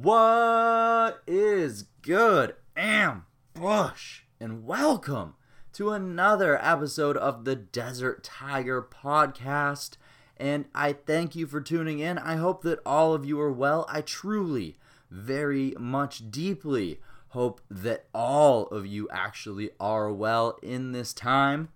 What is good, Ambush? And welcome to another episode of the Desert Tiger podcast. And I thank you for tuning in. I hope that all of you are well. I truly, very much deeply hope that all of you actually are well in this time.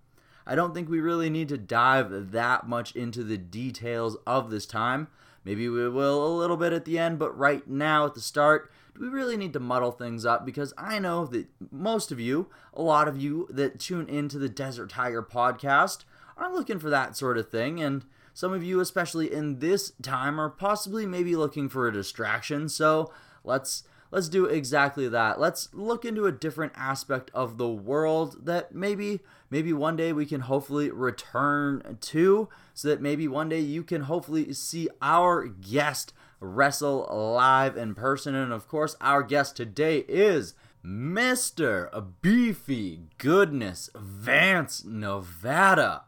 I don't think we really need to dive that much into the details of this time. Maybe we will a little bit at the end, but right now at the start, do we really need to muddle things up because I know that most of you, a lot of you that tune into the Desert Tiger podcast, are looking for that sort of thing. And some of you, especially in this time, are possibly maybe looking for a distraction. So let's let's do exactly that. Let's look into a different aspect of the world that maybe maybe one day we can hopefully return to so that maybe one day you can hopefully see our guest wrestle live in person and of course our guest today is Mr. Beefy Goodness Vance Nevada.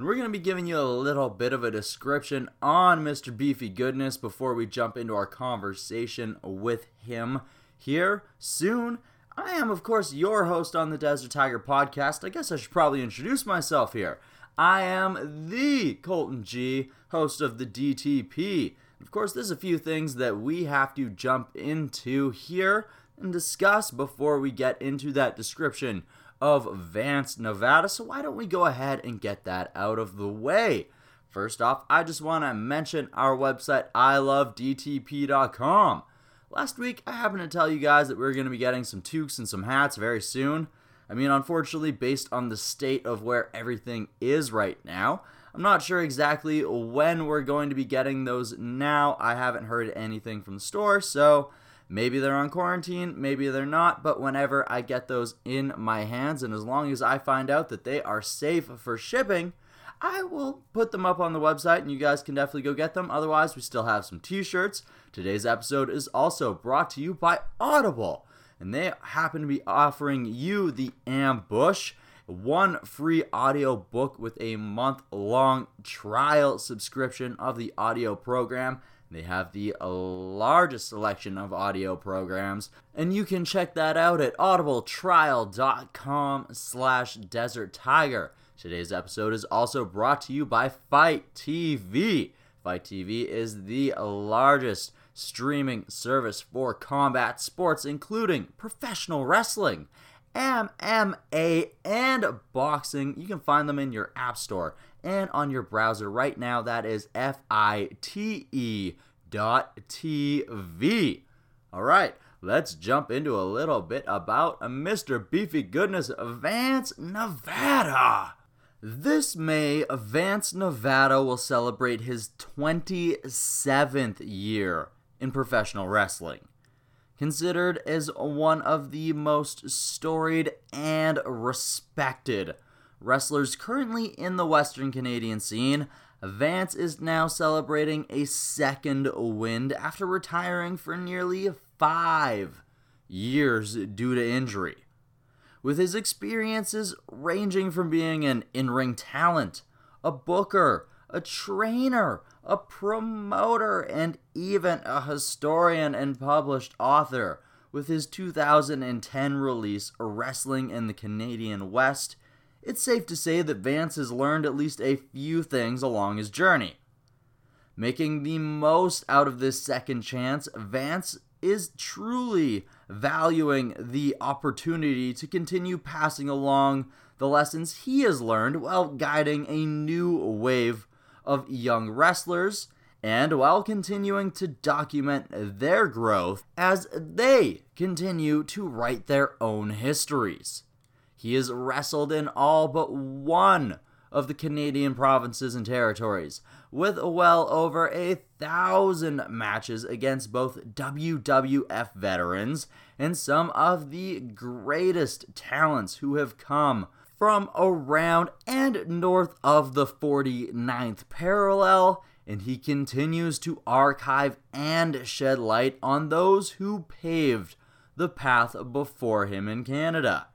And we're going to be giving you a little bit of a description on Mr. Beefy Goodness before we jump into our conversation with him here soon. I am, of course, your host on the Desert Tiger podcast. I guess I should probably introduce myself here. I am the Colton G, host of the DTP. Of course, there's a few things that we have to jump into here and discuss before we get into that description of Vance, Nevada. So why don't we go ahead and get that out of the way? First off, I just want to mention our website, ilovedtp.com. Last week, I happened to tell you guys that we are going to be getting some toques and some hats very soon. I mean, unfortunately, based on the state of where everything is right now, I'm not sure exactly when we're going to be getting those now. I haven't heard anything from the store, so Maybe they're on quarantine, maybe they're not, but whenever I get those in my hands, and as long as I find out that they are safe for shipping, I will put them up on the website and you guys can definitely go get them. Otherwise, we still have some t shirts. Today's episode is also brought to you by Audible, and they happen to be offering you the Ambush one free audio book with a month long trial subscription of the audio program. They have the largest selection of audio programs, and you can check that out at audibletrial.com slash desert tiger. Today's episode is also brought to you by FITE TV. FITE TV is the largest streaming service for combat sports, including professional wrestling, MMA, and boxing. You can find them in your app store and on your browser right now. That is F I T E dot TV. All right, let's jump into a little bit about Mr. Beefy Goodness Vance Nevada. This May, Vance Nevada will celebrate his 27th year in professional wrestling. Considered as one of the most storied and respected wrestlers currently in the Western Canadian scene, Vance is now celebrating a second wind after retiring for nearly five years due to injury. With his experiences ranging from being an in ring talent, a booker, a trainer, a promoter, and even a historian and published author, with his 2010 release, Wrestling in the Canadian West, it's safe to say that Vance has learned at least a few things along his journey. Making the most out of this second chance, Vance is truly valuing the opportunity to continue passing along the lessons he has learned while guiding a new wave of young wrestlers and while continuing to document their growth as they continue to write their own histories. He has wrestled in all but one of the Canadian provinces and territories, with well over a thousand matches against both WWF veterans and some of the greatest talents who have come from around and north of the 49th parallel, and he continues to archive and shed light on those who paved the path before him in Canada.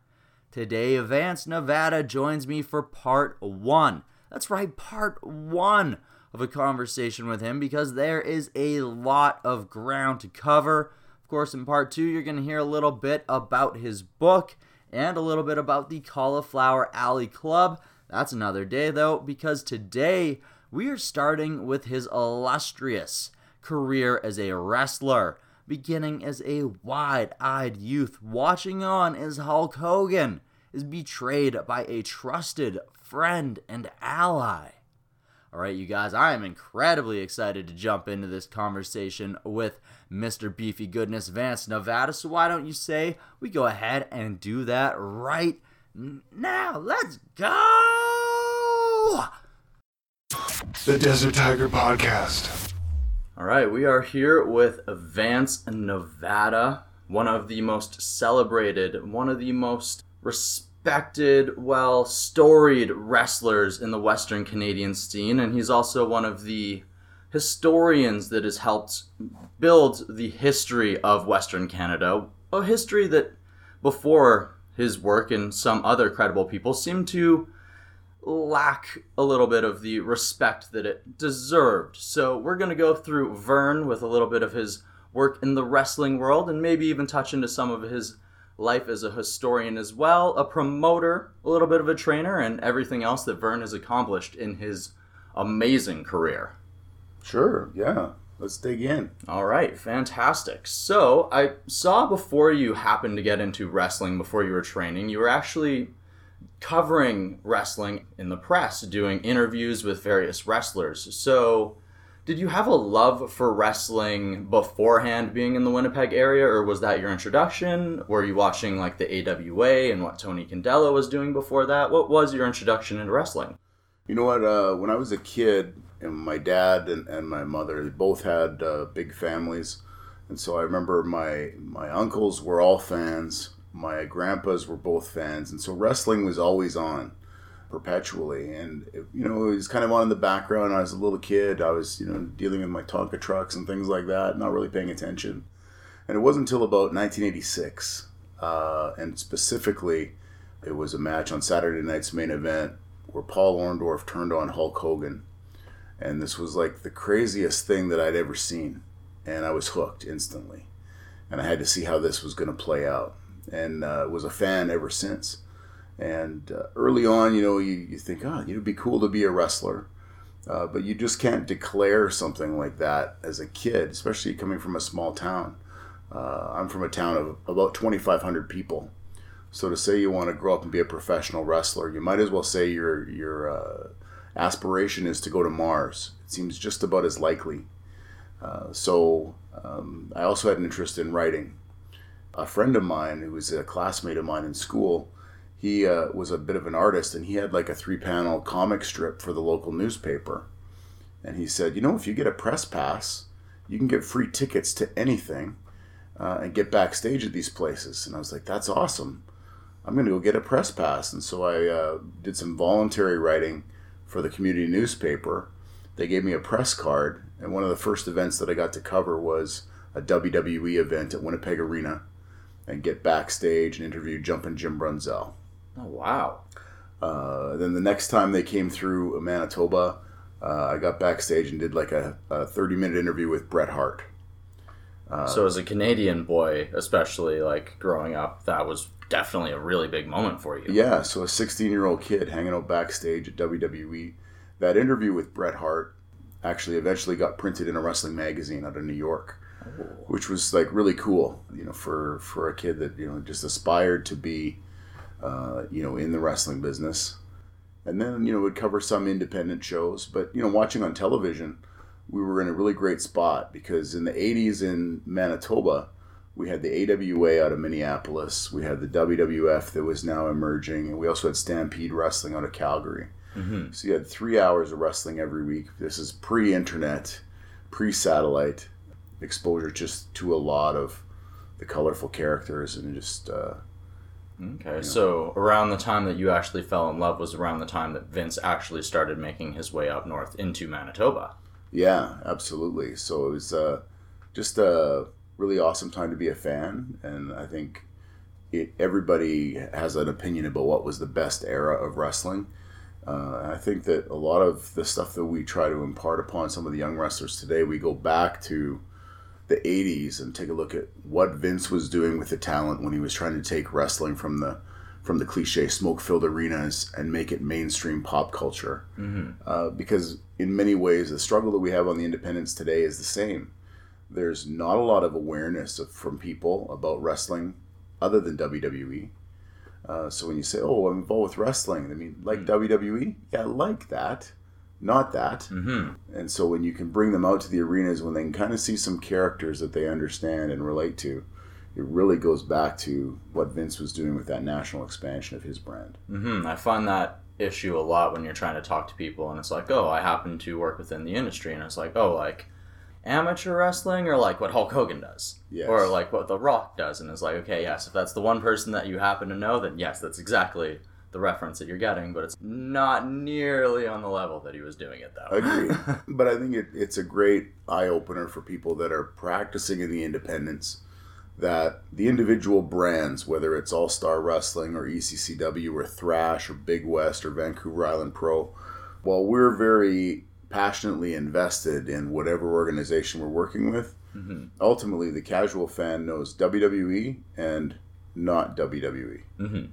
Today, Vance Nevada joins me for part one. That's right, part one of a conversation with him because there is a lot of ground to cover. Of course, in part two, you're going to hear a little bit about his book and a little bit about the Cauliflower Alley Club. That's another day, though, because today we are starting with his illustrious career as a wrestler, beginning as a wide eyed youth, watching on as Hulk Hogan is betrayed by a trusted friend and ally. All right, you guys, I am incredibly excited to jump into this conversation with Mr. Beefy Goodness Vance Nevada. So, why don't you say we go ahead and do that right now? Let's go! The Desert Tiger Podcast. All right, we are here with Vance Nevada, one of the most celebrated, one of the most respected, well, storied wrestlers in the Western Canadian scene, and he's also one of the historians that has helped build the history of Western Canada, a history that before his work and some other credible people seemed to lack a little bit of the respect that it deserved. So we're going to go through Vern with a little bit of his work in the wrestling world and maybe even touch into some of his life as a historian as well, a promoter, a little bit of a trainer, and everything else that Vern has accomplished in his amazing career. Sure, yeah. Let's dig in. All right, fantastic. So, I saw before you happened to get into wrestling before you were training, you were actually covering wrestling in the press, doing interviews with various wrestlers. So, did you have a love for wrestling beforehand being in the Winnipeg area, or was that your introduction? Were you watching like the AWA and what Tony Condello was doing before that? What was your introduction into wrestling? You know what? Uh, when I was a kid, and my dad and, and my mother they both had uh, big families, and so I remember my my uncles were all fans. My grandpas were both fans, and so wrestling was always on perpetually. And you know, it was kind of on in the background. I was a little kid. I was you know dealing with my Tonka trucks and things like that, not really paying attention. And it wasn't until about 1986, uh, and specifically, it was a match on Saturday night's main event where Paul Orndorff turned on Hulk Hogan, and this was like the craziest thing that I'd ever seen, and I was hooked instantly, and I had to see how this was going to play out, and uh, was a fan ever since. And uh, early on, you know, you, you think, oh, it'd be cool to be a wrestler. Uh, but you just can't declare something like that as a kid, especially coming from a small town. Uh, I'm from a town of about 2,500 people. So to say you want to grow up and be a professional wrestler, you might as well say your your uh, aspiration is to go to Mars. It seems just about as likely. Uh, so um, I also had an interest in writing. A friend of mine, who was a classmate of mine in school, he uh, was a bit of an artist and he had like a three panel comic strip for the local newspaper. And he said, You know, if you get a press pass, you can get free tickets to anything uh, and get backstage at these places. And I was like, That's awesome. I'm going to go get a press pass. And so I uh, did some voluntary writing for the community newspaper. They gave me a press card. And one of the first events that I got to cover was a WWE event at Winnipeg Arena and get backstage and interview Jumpin' Jim Brunzell. Oh wow! Uh, then the next time they came through Manitoba, uh, I got backstage and did like a, a thirty-minute interview with Bret Hart. Uh, so as a Canadian boy, especially like growing up, that was definitely a really big moment for you. Yeah. So a sixteen-year-old kid hanging out backstage at WWE. That interview with Bret Hart actually eventually got printed in a wrestling magazine out of New York. Which was like really cool. You know, for for a kid that you know just aspired to be uh, you know, in the wrestling business. And then, you know, would cover some independent shows. But, you know, watching on television, we were in a really great spot because in the 80s in Manitoba, we had the AWA out of Minneapolis. We had the WWF that was now emerging. And we also had Stampede Wrestling out of Calgary. Mm-hmm. So you had three hours of wrestling every week. This is pre internet, pre satellite exposure just to a lot of the colorful characters and just uh, Okay, so around the time that you actually fell in love was around the time that Vince actually started making his way up north into Manitoba. Yeah, absolutely. So it was uh, just a really awesome time to be a fan, and I think it, everybody has an opinion about what was the best era of wrestling. Uh, I think that a lot of the stuff that we try to impart upon some of the young wrestlers today, we go back to the 80s and take a look at what Vince was doing with the talent when he was trying to take wrestling from the from the cliche smoke filled arenas and make it mainstream pop culture. Mm-hmm. Uh, because in many ways, the struggle that we have on the independents today is the same. There's not a lot of awareness of, from people about wrestling other than WWE. Uh, so when you say, "Oh, I'm involved with wrestling," I mean, like mm-hmm. WWE, yeah, like that, not that. Mm-hmm. And so when you can bring them out to the arenas, when they can kind of see some characters that they understand and relate to, it really goes back to what Vince was doing with that national expansion of his brand. Mm-hmm. I find that issue a lot when you're trying to talk to people, and it's like, oh, I happen to work within the industry, and it's like, oh, like amateur wrestling or like what Hulk Hogan does, yes. or like what The Rock does, and it's like, okay, yes, if that's the one person that you happen to know, then yes, that's exactly the reference that you're getting, but it's not nearly on the level that he was doing it though. Agreed. but I think it, it's a great eye opener for people that are practicing in the independents that the individual brands, whether it's All Star Wrestling or ECCW or Thrash or Big West or Vancouver Island Pro, while we're very passionately invested in whatever organization we're working with, mm-hmm. ultimately the casual fan knows WWE and not WWE. Mm-hmm.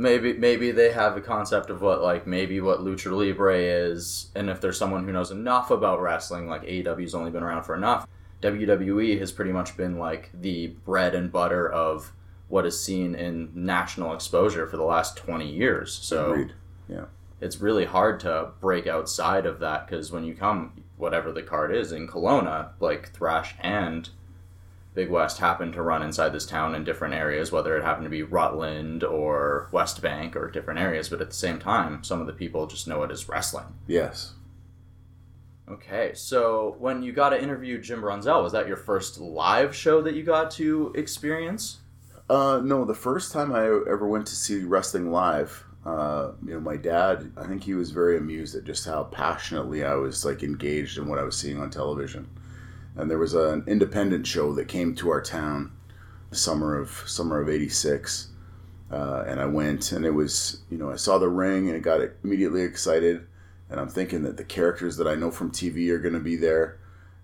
Maybe maybe they have a concept of what like maybe what lucha libre is, and if there's someone who knows enough about wrestling, like AEW's only been around for enough WWE has pretty much been like the bread and butter of what is seen in national exposure for the last 20 years. So Agreed. yeah. It's really hard to break outside of that because when you come, whatever the card is in Kelowna, like Thrash and Big West happened to run inside this town in different areas, whether it happened to be Rutland or West Bank or different areas, but at the same time, some of the people just know it as wrestling. Yes. Okay, so when you got to interview Jim Brunzell, was that your first live show that you got to experience? Uh, no, the first time I ever went to see wrestling live, uh, you know, my dad, I think he was very amused at just how passionately I was like engaged in what I was seeing on television. And there was an independent show that came to our town, the summer of summer of '86, uh, and I went, and it was, you know, I saw the ring and it got immediately excited and I'm thinking that the characters that I know from TV are going to be there.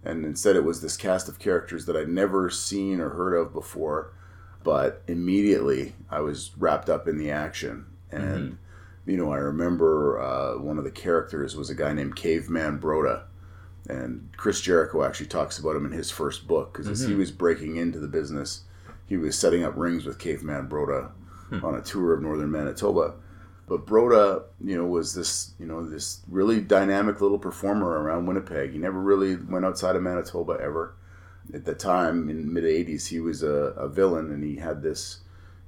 And instead, it was this cast of characters that I'd never seen or heard of before. But immediately, I was wrapped up in the action. And, mm-hmm. you know, I remember uh, one of the characters was a guy named Caveman Broda. And Chris Jericho actually talks about him in his first book because mm-hmm. as he mm-hmm. was breaking into the business, he was setting up rings with Caveman Broda hmm. on a tour of northern Manitoba but Broda, you know, was this, you know, this really dynamic little performer around Winnipeg. He never really went outside of Manitoba ever. At the time, in mid '80s, he was a, a villain, and he had this,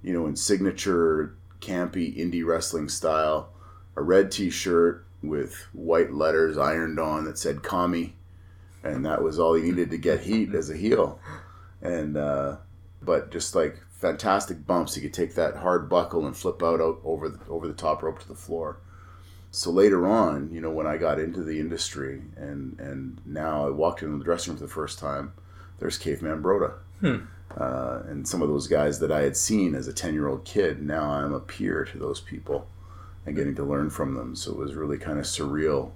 you know, in signature campy indie wrestling style, a red T-shirt with white letters ironed on that said "Kami," and that was all he needed to get heat as a heel. And uh, but just like fantastic bumps. He could take that hard buckle and flip out, out over the, over the top rope to the floor. So later on, you know, when I got into the industry and and now I walked into the dressing room for the first time, there's Caveman Broda. Hmm. Uh, and some of those guys that I had seen as a 10 year old kid, now I'm a peer to those people and getting to learn from them. So it was really kind of surreal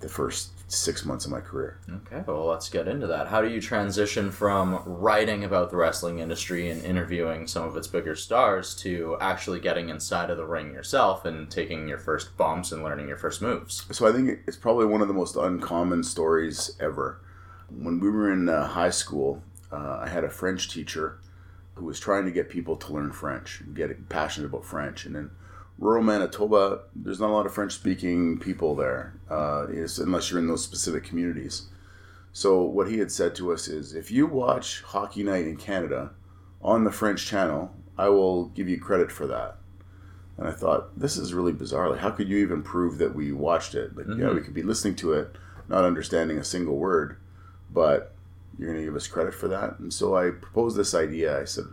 the first six months of my career. Okay, well, let's get into that. How do you transition from writing about the wrestling industry and interviewing some of its bigger stars to actually getting inside of the ring yourself and taking your first bumps and learning your first moves? So I think it's probably one of the most uncommon stories ever. When we were in uh, high school, uh, I had a French teacher who was trying to get people to learn French and get passionate about French. And then rural Manitoba, there's not a lot of French speaking people there, uh, unless you're in those specific communities. So, what he had said to us is if you watch Hockey Night in Canada on the French channel, I will give you credit for that. And I thought, this is really bizarre. Like, how could you even prove that we watched it? Like, mm-hmm. yeah, we could be listening to it, not understanding a single word, but you're going to give us credit for that? And so I proposed this idea. I said,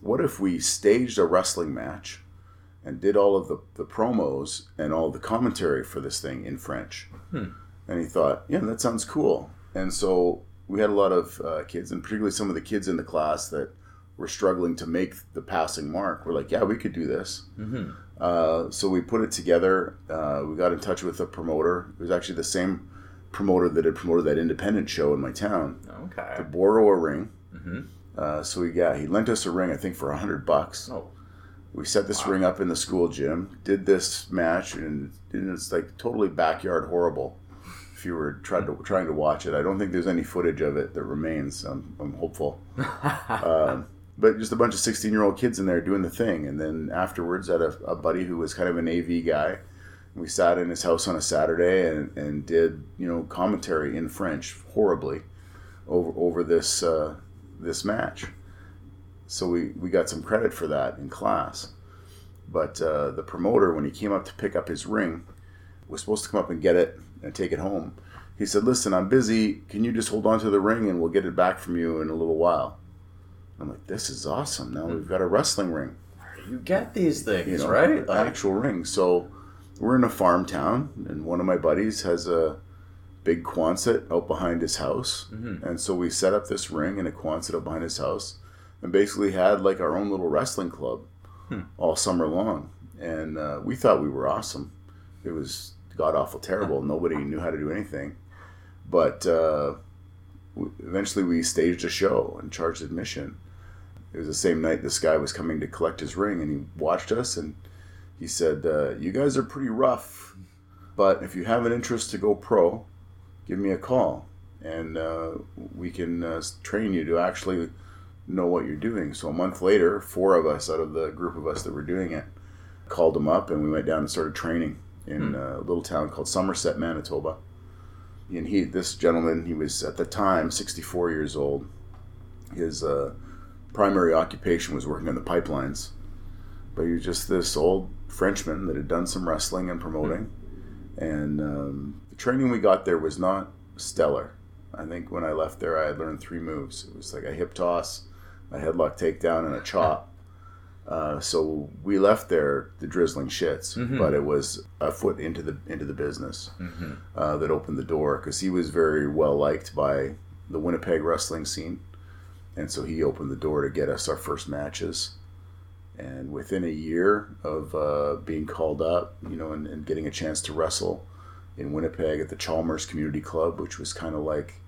what if we staged a wrestling match and did all of the, the promos and all the commentary for this thing in French. Hmm. And he thought, yeah, that sounds cool. And so we had a lot of uh, kids, and particularly some of the kids in the class that were struggling to make the passing mark. We're like, yeah, we could do this. Mm-hmm. Uh, so we put it together. Uh, we got in touch with a promoter. It was actually the same promoter that had promoted that independent show in my town to Okay. borrow a ring. Mm-hmm. Uh, so we got he lent us a ring, I think, for a hundred bucks. Oh. We set this Wow. ring up in the school gym, did this match, and, and it's like totally backyard horrible. If you were trying to trying to watch it, I don't think there's any footage of it that remains. I'm, I'm hopeful, um, but just a bunch of 16 year old kids in there doing the thing. And then afterwards, I had a, a buddy who was kind of an AV guy. We sat in his house on a Saturday and, and did you know commentary in French horribly over over this uh, this match. So we, we got some credit for that in class. But uh, the promoter, when he came up to pick up his ring, was supposed to come up and get it and take it home. He said, "Listen, I'm busy. Can you just hold on to the ring and we'll get it back from you in a little while?" I'm like, "This is awesome. Now we've got a wrestling ring." You get these things, you know, right? Like, actual ring. So we're in a farm town, and one of my buddies has a big Quonset out behind his house, Mhm. and so we set up this ring in a Quonset out behind his house, and basically had like our own little wrestling club Hmm. all summer long, and uh, we thought we were awesome. It was god awful terrible. Nobody knew how to do anything, but uh, eventually we staged a show and charged admission. It was the same night this guy was coming to collect his ring, and he watched us and he said, uh, "You guys are pretty rough, but if you have an interest to go pro, give me a call, and uh, we can uh, train you to actually know what you're doing." So a month later, four of us out of the group of us that were doing it called him up, and we went down and started training in a little town called Somerset, Manitoba. And he, this gentleman, he was at the time 64 years old. His uh, primary occupation was working on the pipelines, but he was just this old Frenchman that had done some wrestling and promoting. And um, the training we got there was not stellar. I think when I left there, I had learned three moves. It was like a hip toss, a headlock takedown, and a chop. Uh, so we left there the drizzling shits, Mhm. but it was a foot into the into the business Mhm. uh, that opened the door because he was very well liked by the Winnipeg wrestling scene, and so he opened the door to get us our first matches. And within a year of uh, being called up, you know, and, and getting a chance to wrestle in Winnipeg at the Chalmers Community Club, which was kind of like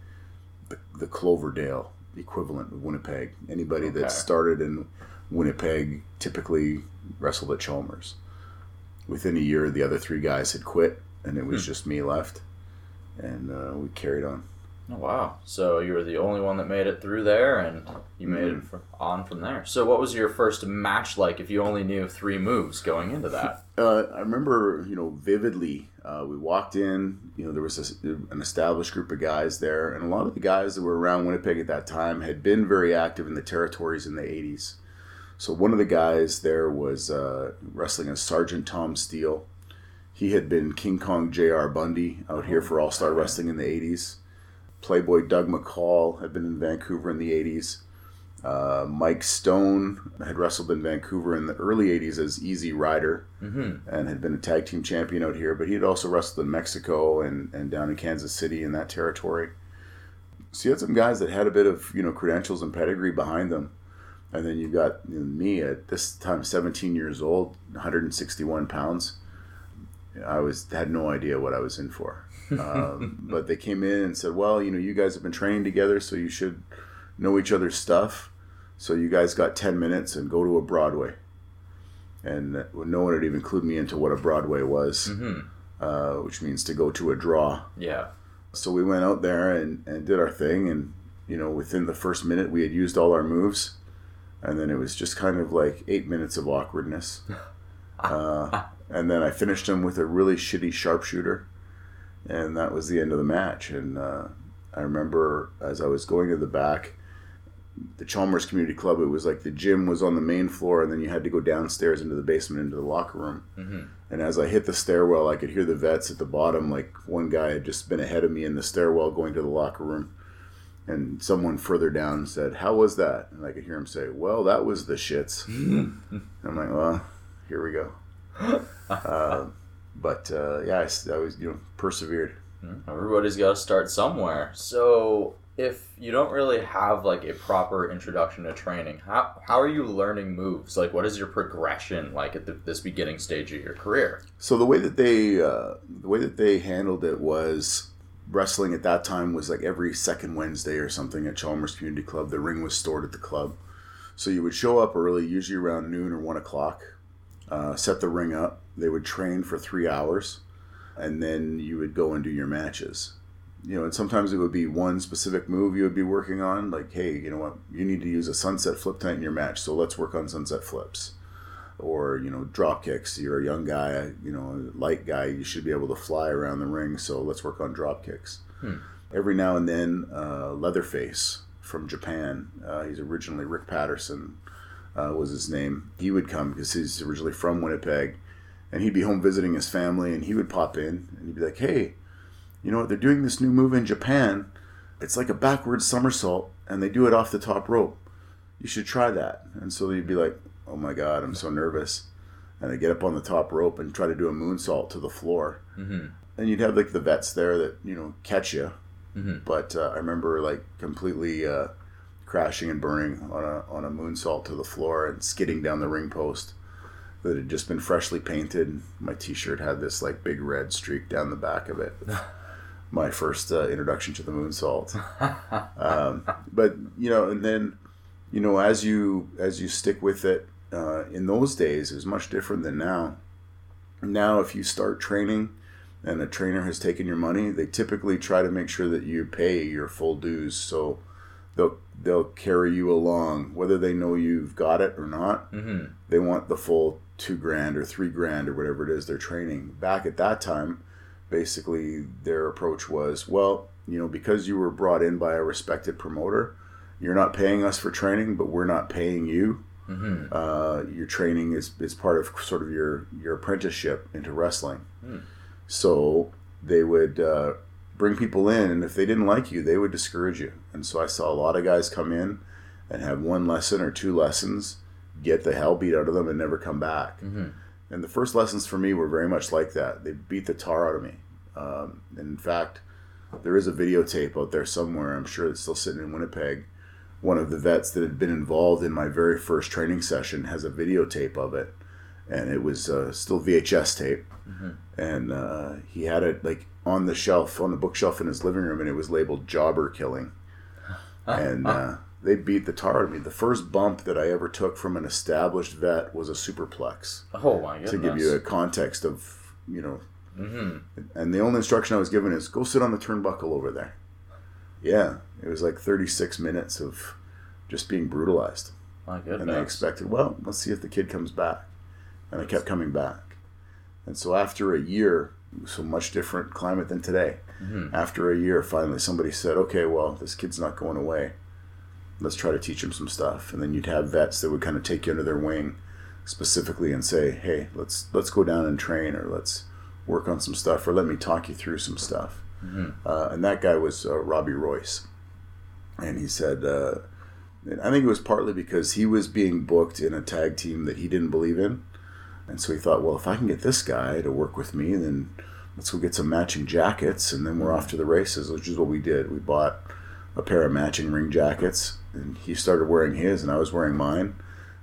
the, the Cloverdale equivalent of Winnipeg. Anybody Okay. that started in Winnipeg typically wrestled at Chalmers. Within a year, the other three guys had quit, and it was just me left, and uh, we carried on. Oh, wow. So you were the only one that made it through there, and you made it Mm-hmm. on from there. So what was your first match like if you only knew three moves going into that? Uh, I remember, you know, vividly. Uh, we walked in. You know, there was this, an established group of guys there, and a lot of the guys that were around Winnipeg at that time had been very active in the territories in the '80s. So one of the guys there was uh, wrestling as Sergeant Tom Steele. He had been King Kong J.R. Bundy out here for All Star. Wrestling in the '80s. Playboy Doug McCall had been in Vancouver in the '80s. Uh, Mike Stone had wrestled in Vancouver in the early '80s as Easy Rider Mm-hmm. and had been a tag team champion out here, but he had also wrestled in Mexico and, and down in Kansas City in that territory. So you had some guys that had a bit of you know credentials and pedigree behind them, and then you've got you know, me at this time, 17 years old, 161 pounds. I was had no idea what I was in for, um, but they came in and said, "Well, you know, you guys have been training together, so you should know each other's stuff. So you guys got 10 minutes and go to a Broadway." And no one had even clued me into what a Broadway was, Mm-hmm. uh, which means to go to a draw. Yeah. So we went out there and, and did our thing, and you know, within the first minute, we had used all our moves, and then it was just kind of like eight minutes of awkwardness. Uh, and then I finished him with a really shitty sharpshooter, and that was the end of the match. And uh, I remember as I was going to the back, the Chalmers Community Club. It was like the gym was on the main floor, and then you had to go downstairs into the basement into the locker room. Mm-hmm. And as I hit the stairwell, I could hear the vets at the bottom. Like one guy had just been ahead of me in the stairwell going to the locker room. And someone further down said, How was that? And I could hear him say, Well, that was the shits. I'm like, Well, here we go. Uh, but uh, yeah, I was, you know, persevered. Everybody's got to start somewhere. So if you don't really have like a proper introduction to training, how how are you learning moves? Like, what is your progression like at the, this beginning stage of your career? So the way that they uh, the way that they handled it was wrestling at that time was like every second Wednesday or something at Chalmers Community Club. The ring was stored at the club. So you would show up early, usually around noon or one o'clock, uh, set the ring up. They would train for three hours, and then you would go and do your matches. You know, and sometimes it would be one specific move you would be working on, like, hey, you know what, you need to use a sunset flip tonight in your match, so let's work on sunset flips. Or, you know, drop kicks. You're a young guy, you know, a light guy, you should be able to fly around the ring, so let's work on drop kicks. Every now and then, uh, Leatherface from Japan, uh, he's originally Rick Patterson, uh, was his name. He would come because he's originally from Winnipeg, and he'd be home visiting his family, and he would pop in and he'd be like, "Hey, you know what? They're doing this new move in Japan. It's like a backwards somersault, and they do it off the top rope. You should try that." And so you'd be like, "Oh my God, I'm so nervous," and I get up on the top rope and try to do a moonsault to the floor, Mm-hmm. and you'd have like the vets there that you know catch you. Mhm. But uh, I remember like completely uh, crashing and burning on a on a moonsault to the floor and skidding down the ring post that had just been freshly painted. My T-shirt had this like big red streak down the back of it. My first uh, introduction to the moonsault. Um, but you know, and then you know, as you as you stick with it, uh, in those days, it was much different than now. Now, if you start training and a trainer has taken your money, they typically try to make sure that you pay your full dues. So they'll they'll carry you along, whether they know you've got it or not. Mm-hmm. They want the full two grand or three grand or whatever it is they're training. Back at that time, basically their approach was, well, you know, because you were brought in by a respected promoter, you're not paying us for training, but we're not paying you. Mm-hmm. Uh, your training is, is part of sort of your, your apprenticeship into wrestling. Hmm. So they would uh, bring people in, and if they didn't like you, they would discourage you. And so I saw a lot of guys come in and have one lesson or two lessons, get the hell beat out of them, and never come back. Mm-hmm. And the first lessons for me were very much like that. They beat the tar out of me. Um, in fact, there is a videotape out there somewhere. I'm sure it's still sitting in Winnipeg. One of the vets that had been involved in my very first training session has a videotape of it, and it was uh, still VHS tape. Mhm. And uh, he had it like on the shelf, on the bookshelf in his living room, and it was labeled "Jobber Killing." And uh, they beat the tar out of me. The first bump that I ever took from an established vet was a superplex. Oh my goodness. To give you a context of you know Mm-hmm. and the only instruction I was given is go sit on the turnbuckle over there. Yeah, it was like 36 minutes of just being brutalized. My goodness! And they expected, well, let's see if the kid comes back. And I kept coming back. And so after a year, so much different climate than today. Mhm. After a year, finally somebody said, okay, well, this kid's not going away. Let's try to teach him some stuff. And then you'd have vets that would kind of take you under their wing specifically and say, hey, let's let's go down and train or let's work on some stuff or let me talk you through some stuff. Mhm. Uh, and that guy was uh, Robbie Royce. And he said, uh, I think it was partly because he was being booked in a tag team that he didn't believe in. And so he thought, well, if I can get this guy to work with me, then let's go get some matching jackets and then we're off to the races, which is what we did. We bought a pair of matching ring jackets and he started wearing his and I was wearing mine.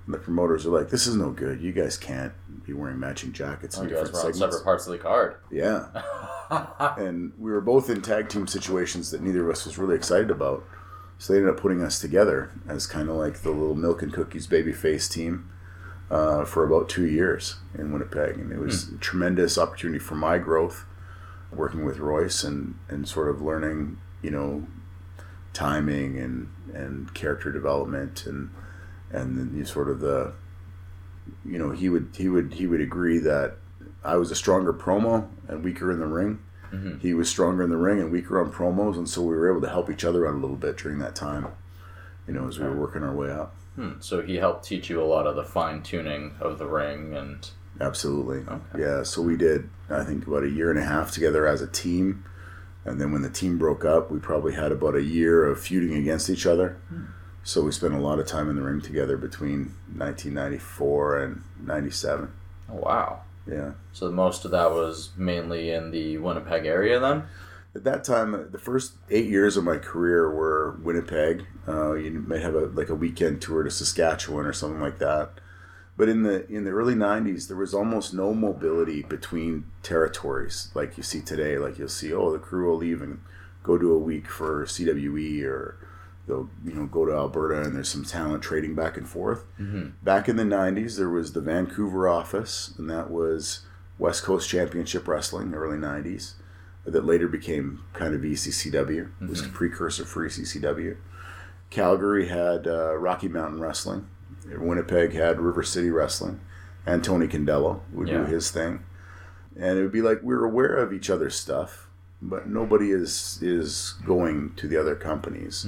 And the promoters are like, this is no good. You guys can't be wearing matching jackets Oh, in you guys were on segments. separate parts of the card. Yeah. and we were both in tag team situations that neither of us was really excited about. So they ended up putting us together as kind of like the little milk and cookies baby face team uh, for about two years in Winnipeg, and it was a tremendous opportunity for my growth, working with Royce and and sort of learning, you know, timing and and character development and and then you sort of the you know he would he would he would agree that I was a stronger promo and weaker in the ring. Mhm. He was stronger in the ring and weaker on promos, and so we were able to help each other out a little bit during that time. You know, as we were working our way up. Hmm. So he helped teach you a lot of the fine tuning of the ring and Absolutely. Okay. Yeah. So we did, I think, about a year and a half together as a team. And then when the team broke up, we probably had about a year of feuding against each other. So we spent a lot of time in the ring together between 1994 and 97. oh wow. Yeah. So most of that was mainly in the Winnipeg area then. At that time, the first eight years of my career were Winnipeg. Uh, you might have a like a weekend tour to Saskatchewan or something like that. But in the in the early '90s, there was almost no mobility between territories like you see today. Like you'll see, oh, the crew will leave and go to a week for CWE, or they'll you know go to Alberta, and there's some talent trading back and forth. Mm-hmm. Back in the '90s, there was the Vancouver office, and that was West Coast Championship Wrestling, The early '90s, that later became kind of ECCW. It was a precursor for ECCW. Calgary had uh, Rocky Mountain Wrestling. Winnipeg had River City Wrestling, and Tony Condello would Yeah. do his thing. And it would be like we were aware of each other's stuff, but nobody is is going to the other companies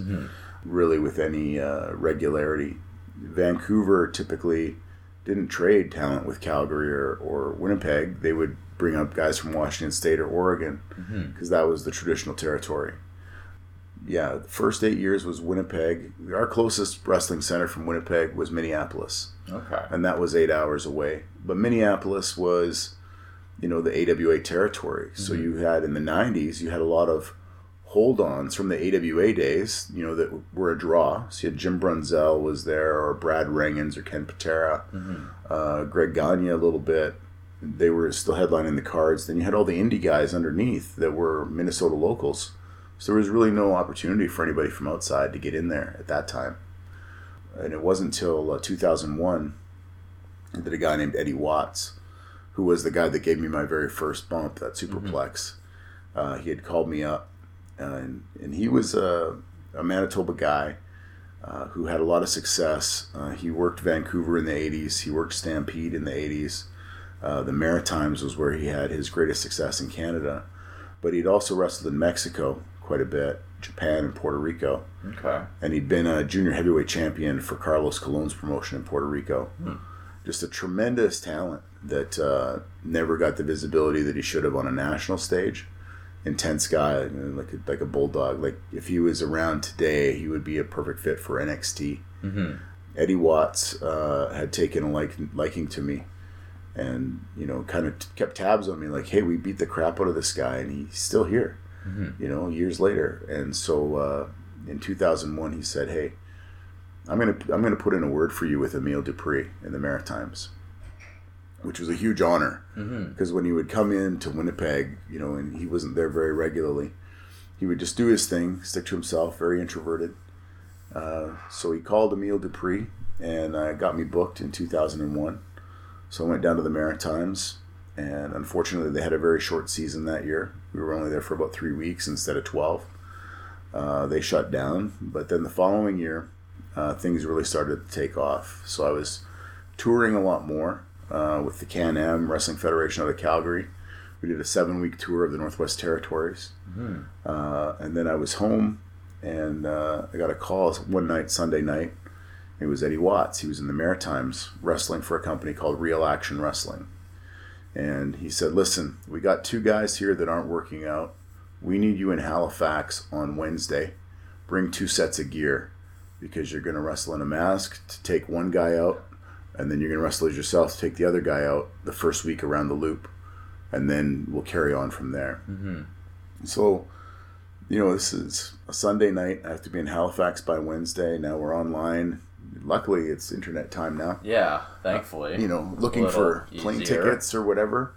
really with any uh, regularity. Vancouver typically didn't trade talent with Calgary or, or Winnipeg. They would bring up guys from Washington State or Oregon mm-hmm. because that was the traditional territory. Yeah, the first eight years was Winnipeg. Our closest wrestling center from Winnipeg was Minneapolis, Okay. and that was eight hours away. But Minneapolis was, you know, the AWA territory. So mm-hmm. you had in the '90s, you had a lot of hold-ons from the AWA days, you know, that were a draw. So you had Jim Brunzell was there, or Brad Rheingans, or Ken Patera, mm-hmm. uh, Greg Gagne a little bit. They were still headlining the cards. Then you had all the indie guys underneath that were Minnesota locals. So there was really no opportunity for anybody from outside to get in there at that time. And it wasn't until uh, 2001 that a guy named Eddie Watts, who was the guy that gave me my very first bump, that superplex, uh, he had called me up. and, and he was a, a Manitoba guy uh, who had a lot of success. Uh, he worked Vancouver in the 80s, he worked Stampede in the 80s. Uh, the Maritimes was where he had his greatest success in Canada. But he'd also wrestled in Mexico quite a bit, Japan, and Puerto Rico Okay. and he'd been a junior heavyweight champion for Carlos Colon's promotion in Puerto Rico. Hmm. Just a tremendous talent that uh, never got the visibility that he should have on a national stage. Intense guy, you know, like a, like a bulldog. Like if he was around today, he would be a perfect fit for NXT. Mm-hmm. Eddie Watts uh, had taken a like, liking to me, and you know, kind of t- kept tabs on me. Like, hey, we beat the crap out of this guy, and he's still here. You know, years later, and so uh, in 2001, he said, "Hey, I'm gonna I'm gonna put in a word for you with Emile Dupree in the Maritimes." Which was a huge honor because when he would come in to Winnipeg, you know, and he wasn't there very regularly, he would just do his thing, stick to himself, very introverted. Uh, so he called Emile Dupree and uh, got me booked in 2001. So I went down to the Maritimes, and unfortunately, they had a very short season that year. We were only there for about three weeks instead of 12. Uh, they shut down, but then the following year, uh, things really started to take off. So I was touring a lot more uh, with the Can Am Wrestling Federation out of Calgary. We did a seven week tour of the Northwest Territories. Uh, and then I was home and uh, I got a call one night, Sunday night. It was Eddie Watts. He was in the Maritimes wrestling for a company called Real Action Wrestling. And he said, Listen, we got two guys here that aren't working out. We need you in Halifax on Wednesday. Bring two sets of gear because you're going to wrestle in a mask to take one guy out, and then you're going to wrestle as yourself to take the other guy out the first week around the loop. And then we'll carry on from there. Mm-hmm. So, you know, this is a Sunday night. I have to be in Halifax by Wednesday. Now we're online. Luckily, it's internet time now. Yeah. Thankfully. You know, looking for plane easier. tickets or whatever.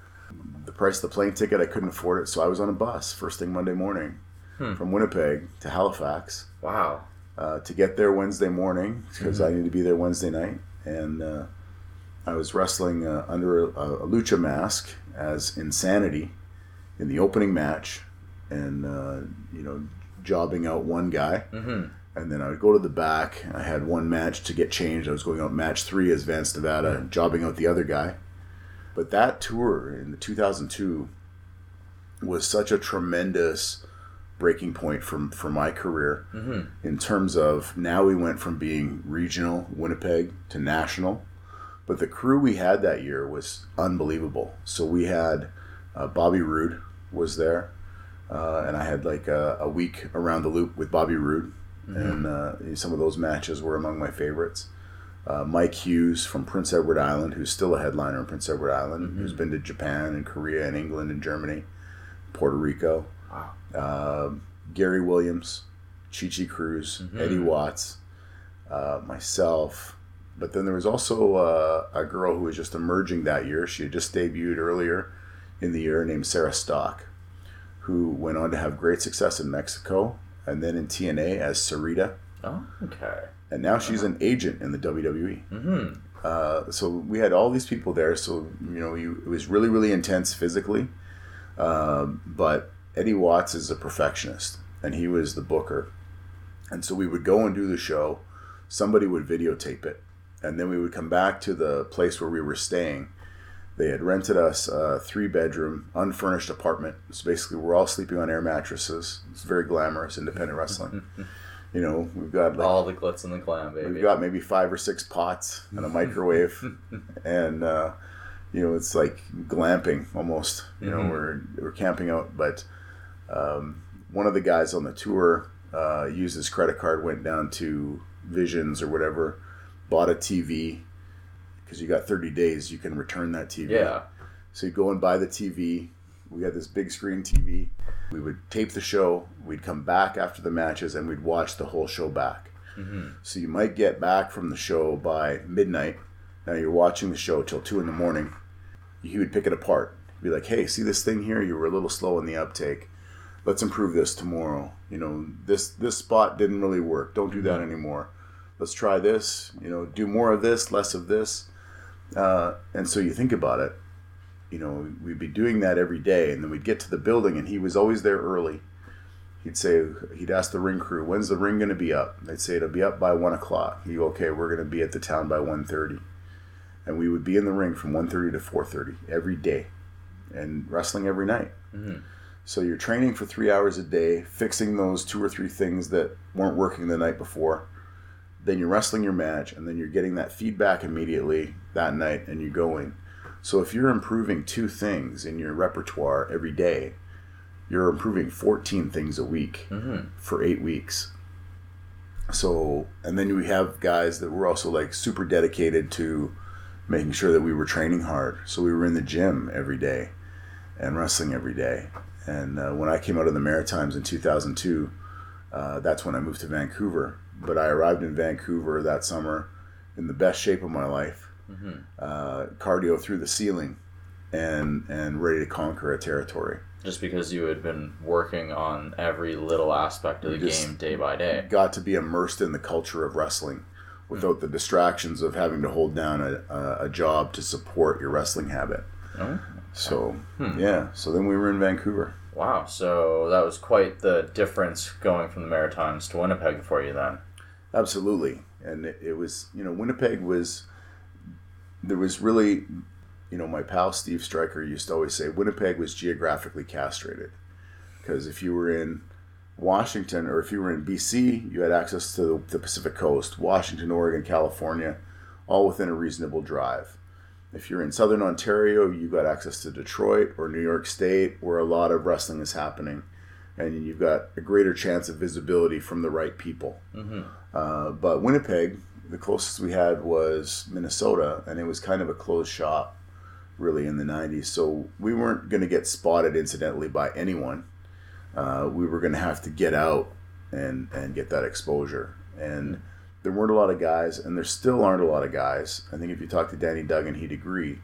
The price of the plane ticket, I couldn't afford it, so I was on a bus first thing Monday morning Hmm. from Winnipeg to Halifax Wow. uh, to get there Wednesday morning because Mm-hmm. I need to be there Wednesday night. And uh, I was wrestling uh, under a, a lucha mask as Insanity in the opening match and, uh, you know, jobbing out one guy. Mm-hmm. And then I would go to the back. I had one match to get changed. I was going out match three as Vance Nevada, jobbing out the other guy. But that tour in the 2002 was such a tremendous breaking point for, for my career Mm-hmm. in terms of now we went from being regional Winnipeg to national. But the crew we had that year was unbelievable. So we had uh, Bobby Roode was there, uh, and I had like a, a week around the loop with Bobby Roode, and uh, some of those matches were among my favorites. Uh, Mike Hughes from Prince Edward Island, who's still a headliner in Prince Edward Island, who's been to Japan and Korea and England and Germany, Puerto Rico. Wow. Uh, Gary Williams, Chi Chi Cruz, Eddie Watts, uh, myself, but then there was also uh, a girl who was just emerging that year. She had just debuted earlier in the year named Sarah Stock, who went on to have great success in Mexico and then in TNA as Sarita. Oh, okay. And now she's an agent in the WWE. Mm-hmm. Uh, so we had all these people there. So you know, you, it was really, really intense physically. Um, but Eddie Watts is a perfectionist, and he was the booker. And so we would go and do the show. Somebody would videotape it, and then we would come back to the place where we were staying. They had rented us a three-bedroom, unfurnished apartment. So basically, we're all sleeping on air mattresses. It's very glamorous, independent wrestling. you know, we've got like All the glitz and the glam, baby. We've got maybe five or six pots and a microwave, and uh, you know it's like glamping almost. You know, Mhm. we're we're camping out. But um, one of the guys on the tour uh, used his credit card, went down to Visions or whatever, bought a TV because you got thirty days. You can return that TV. yeah. So you go and buy the TV. We had this big screen TV. We would tape the show. We'd come back after the matches and we'd watch the whole show back. Mm-hmm. So you might get back from the show by midnight. Now you're watching the show till two in the morning. He would pick it apart. Be like, "Hey, see this thing here? You were a little slow in the uptake. Let's improve this tomorrow. You know, this this spot didn't really work. Don't do that anymore. Let's try this. You know, do more of this, less of this." Uh, and so you think about it. You know, we'd be doing that every day, and then we'd get to the building, and he was always there early. He'd say he'd ask the ring crew when's the ring going to be up? They'd say it'll be up by 1 o'clock. He'd go okay we're going to be at the town by 1.30 and we would be in the ring from 1.30 to 4.30 every day and wrestling every night. Mhm. so you're training for three hours a day fixing those two or three things that weren't working the night before then you're wrestling your match and then you're getting that feedback immediately that night and you're going so if you're improving two things in your repertoire every day you're improving 14 things a week Mm-hmm. for eight weeks. So, and then we have guys that were also like super dedicated to making sure that we were training hard. So we were in the gym every day and wrestling every day. And uh, when I came out of the Maritimes in 2002, uh, that's when I moved to Vancouver. But I arrived in Vancouver that summer in the best shape of my life, Mhm. uh, cardio through the ceiling, and and ready to conquer a territory. Just because you had been working on every little aspect of the game day by day. got to be immersed in the culture of wrestling without the distractions of having to hold down a, a, a job to support your wrestling habit. Oh, So, Hmm. yeah, so then we were in Vancouver. wow. So that was quite the difference going from the Maritimes to Winnipeg for you then. Absolutely. And it, was, you know, Winnipeg was, there was really, you know, my pal Steve Stryker used to always say Winnipeg was geographically castrated. Because if you were in Washington or if you were in BC, you had access to the, the Pacific coast, Washington, Oregon, California, all within a reasonable drive. If you're in Southern Ontario, you got access to Detroit or New York State, where a lot of wrestling is happening. And you've got a greater chance of visibility from the right people. Mm-hmm. Uh, but Winnipeg, the closest we had was Minnesota, and it was kind of a closed shop, really, in the 90s. So we weren't going to get spotted incidentally by anyone. Uh, we were going to have to get out and, and get that exposure. And there weren't a lot of guys, and there still aren't a lot of guys. I think if you talk to Danny Duggan, he'd agree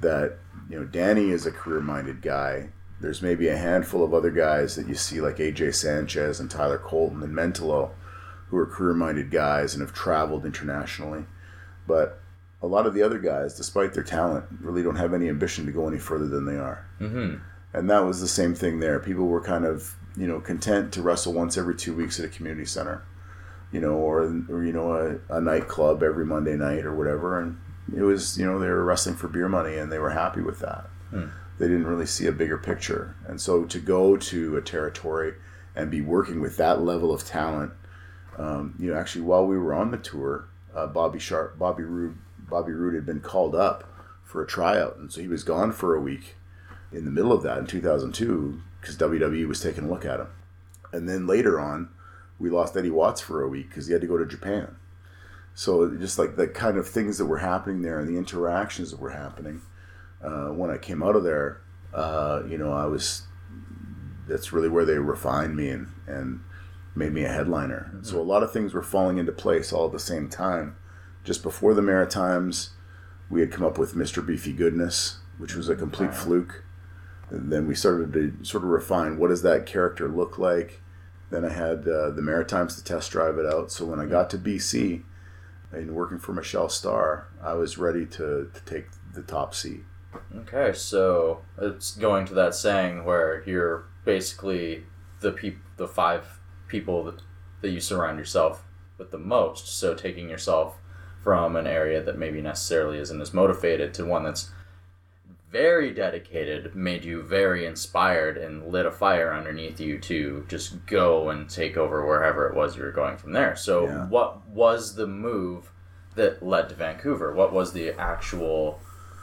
that, you know, Danny is a career minded guy. There's maybe a handful of other guys that you see, like AJ Sanchez and Tyler Colton and Mentolo, who are career minded guys and have traveled internationally. But a lot of the other guys, despite their talent, really don't have any ambition to go any further than they are. Mm-hmm. And that was the same thing there. People were kind of, you know, content to wrestle once every two weeks at a community center, you know, or, or you know, a, a nightclub every Monday night or whatever. And it was, you know, they were wrestling for beer money and they were happy with that. Hmm. They didn't really see a bigger picture. And so to go to a territory and be working with that level of talent, um, you know, actually while we were on the tour, uh, Bobby Sharp, Bobby Roode, Bobby Roode had been called up for a tryout, and so he was gone for a week in the middle of that in 2002 because WWE was taking a look at him. And then later on, we lost Eddie Watts for a week because he had to go to Japan. So just like the kind of things that were happening there and the interactions that were happening, uh, when I came out of there, uh, you know, I was. That's really where they refined me and and made me a headliner. So a lot of things were falling into place all at the same time just before the Maritimes, we had come up with Mr. Beefy Goodness, which was a complete fluke. And then we started to sort of refine what does that character look like. Then I had uh, the Maritimes to test drive it out. So when I got to BC and working for Michelle Starr, I was ready to, to take the top seat. Okay, so it's going to that saying where you're basically the peop- the five people that, that you surround yourself with the most. So taking yourself from an area that maybe necessarily isn't as motivated to one that's very dedicated made you very inspired and lit a fire underneath you to just go and take over wherever it was you were going from there. So, Yeah. what was the move that led to Vancouver? What was the actual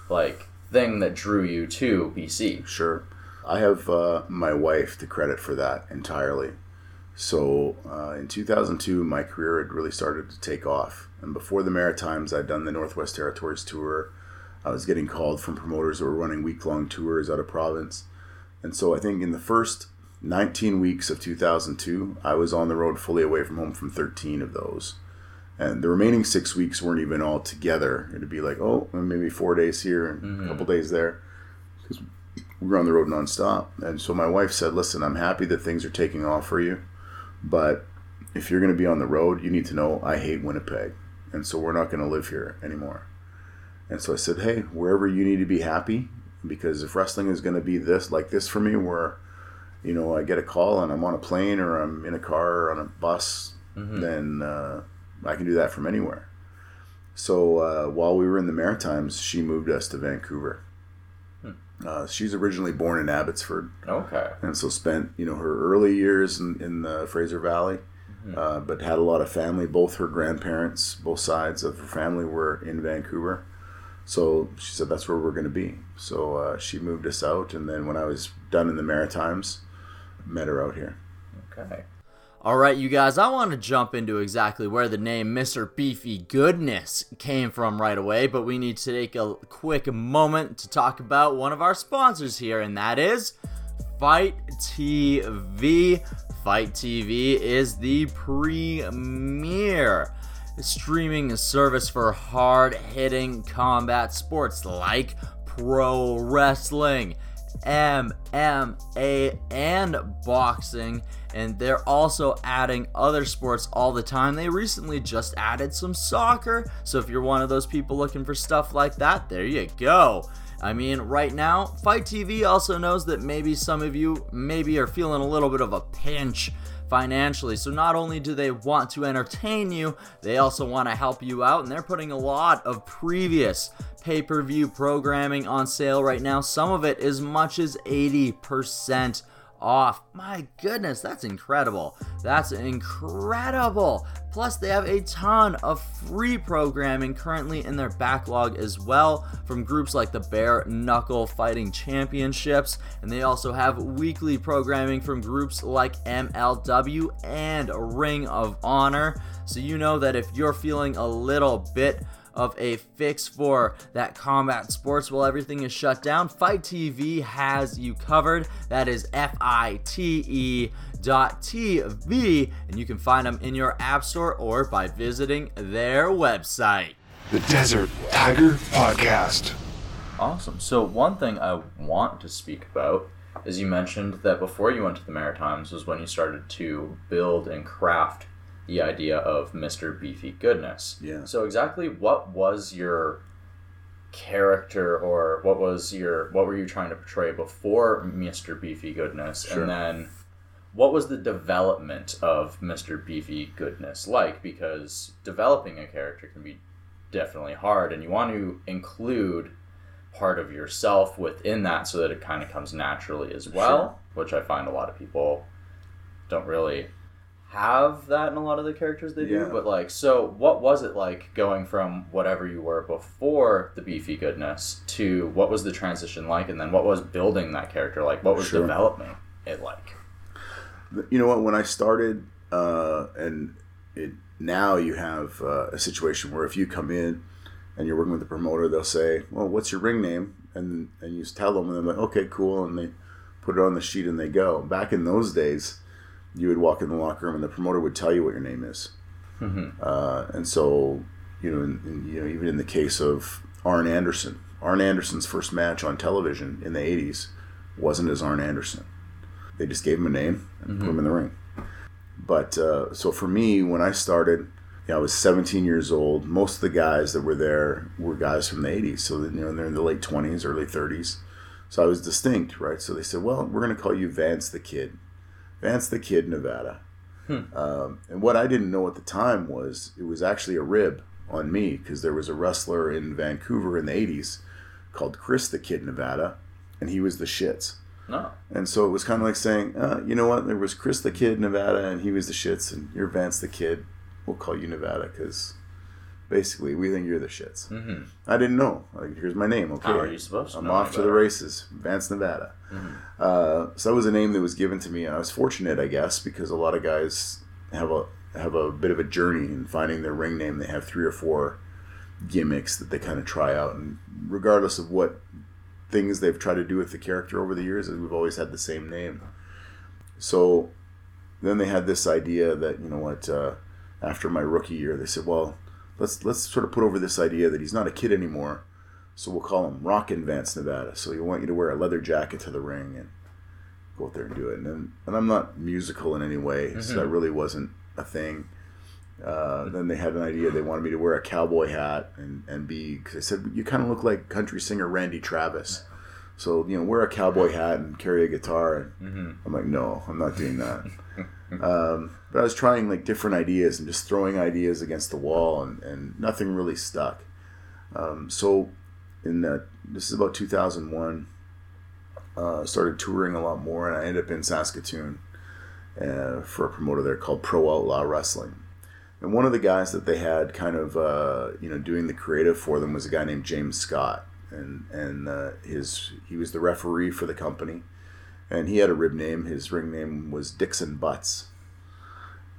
like thing that drew you to BC? Sure. I have uh, my wife to credit for that entirely. So uh, in 2002, my career had really started to take off. And before the Maritimes, I'd done the Northwest Territories tour. I was getting called from promoters that were running week long tours out of province. And so I think in the first 19 weeks of 2002, I was on the road fully away from home from 13 of those. And the remaining six weeks weren't even all together. It'd be like, oh, maybe four days here and a couple days there. Because we were on the road nonstop. And so my wife said, listen, I'm happy that things are taking off for you. But if you're going to be on the road, you need to know I hate Winnipeg. And so we're not going to live here anymore. And so I said, hey, wherever you need to be happy, because if wrestling is going to be this, like this for me, where, you know, I get a call and I'm on a plane or I'm in a car or on a bus, then uh, I can do that from anywhere. So uh, while we were in the Maritimes, she moved us to Vancouver. Uh, she's originally born in Abbotsford, Okay. and so spent you know her early years in, in the Fraser Valley, uh, but had a lot of family. Both her grandparents, both sides of her family, were in Vancouver. So she said that's where we're going to be. So uh, she moved us out, and then when I was done in the Maritimes, met her out here. Okay. All right, you guys, I want to jump into exactly where the name Mr. Beefy Goodness came from right away, but we need to take a quick moment to talk about one of our sponsors here, and that is FITE TV. FITE TV is the premier streaming service for hard hitting combat sports like pro wrestling. MMA and boxing, and they're also adding other sports all the time. They recently just added some soccer, so if you're one of those people looking for stuff like that, there you go. I mean, right now, FITE TV also knows that maybe some of you maybe are feeling a little bit of a pinch financially. So not only do they want to entertain you, they also want to help you out, and they're putting a lot of previous pay per view programming on sale right now. Some of it as much as 80% off. My goodness, that's incredible. That's incredible. Plus, they have a ton of free programming currently in their backlog as well from groups like the Bare Knuckle Fighting Championships. And they also have weekly programming from groups like MLW and Ring of Honor. So, you know that if you're feeling a little bit of a fix for that combat sports while everything is shut down, FITE TV has you covered. That is F I T E TV, and you can find them in your app store or by visiting their website. The Desert Tiger Podcast. Awesome. So one thing I want to speak about is you mentioned that before you went to the Maritimes was when you started to build and craft the idea of Mr. Beefy Goodness. Yeah. So exactly what was your character or what was your what were you trying to portray before Mr. Beefy Goodness Sure. and then what was the development of Mr. Beefy Goodness like because developing a character can be definitely hard and you want to include part of yourself within that so that it kind of comes naturally as well which i find a lot of people don't really have that in a lot of the characters they Yeah. do but like so what was it like going from whatever you were before the beefy goodness to what was the transition like and then what was building that character like what was Sure. developing it like You know what? When I started, uh, and it now you have uh, a situation where if you come in and you're working with the promoter, they'll say, "Well, what's your ring name?" and and you tell them, and they're like, "Okay, cool," and they put it on the sheet and they go. Back in those days, you would walk in the locker room and the promoter would tell you what your name is, Mhm. uh, and so you know, in, in, you know, even in the case of Arn Anderson, Arn Anderson's first match on television in the '80s wasn't as Arn Anderson. They just gave him a name and put him in the ring. But uh, so for me, when I started, you know, I was 17 years old. Most of the guys that were there were guys from the 80s, so that, you know they're in the late 20s, early 30s. So I was distinct, right? So they said, "Well, we're going to call you Vance the Kid, Vance the Kid, Nevada." Um, and what I didn't know at the time was it was actually a rib on me because there was a wrestler in Vancouver in the 80s called Chris the Kid Nevada, and he was the shits. No. And so it was kind of like saying, uh, you know what? There was Chris the Kid Nevada, and he was the shits, and you're Vance the Kid. We'll call you Nevada because basically we think you're the shits. Mm-hmm. I didn't know. Like, here's my name. Okay, How are you supposed to I'm off any to the races. Vance Nevada. Uh, so that was a name that was given to me, and I was fortunate, I guess, because a lot of guys have a have a bit of a journey in finding their ring name. They have three or four gimmicks that they kind of try out, and regardless of what things they've tried to do with the character over the years, is we've always had the same name. So then they had this idea that you know what, uh, after my rookie year, they said, well, let's let's sort of put over this idea that he's not a kid anymore. So we'll call him Rockin' Vance Nevada. So you want you to wear a leather jacket to the ring and go out there and do it. And and I'm not musical in any way, so that really wasn't a thing. Uh, then they had an idea they wanted me to wear a cowboy hat and, and be because they said you kind of look like country singer Randy Travis, so you know wear a cowboy hat and carry a guitar. And I'm like, no, I'm not doing that. um, but I was trying like different ideas and just throwing ideas against the wall, and, and nothing really stuck. Um, so in uh, this is about 2001. Uh, started touring a lot more, and I ended up in Saskatoon uh, for a promoter there called Pro Outlaw Wrestling. And one of the guys that they had kind of uh, you know doing the creative for them was a guy named James Scott, and and uh, his he was the referee for the company, and he had a rib name. His ring name was Dixon Butts.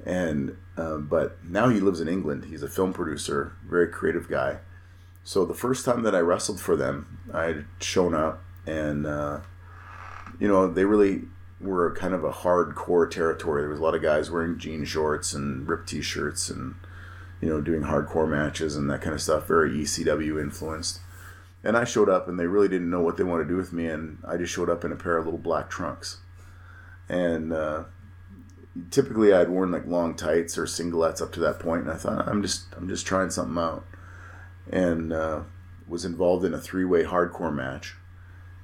And uh, but now he lives in England. He's a film producer, very creative guy. So the first time that I wrestled for them, I had shown up, and uh, you know they really were kind of a hardcore territory. There was a lot of guys wearing jean shorts and ripped t-shirts, and you know doing hardcore matches and that kind of stuff. Very ECW influenced. And I showed up, and they really didn't know what they wanted to do with me, and I just showed up in a pair of little black trunks. And uh, typically, I'd worn like long tights or singlets up to that point, and I thought I'm just I'm just trying something out and uh, was involved in a three-way hardcore match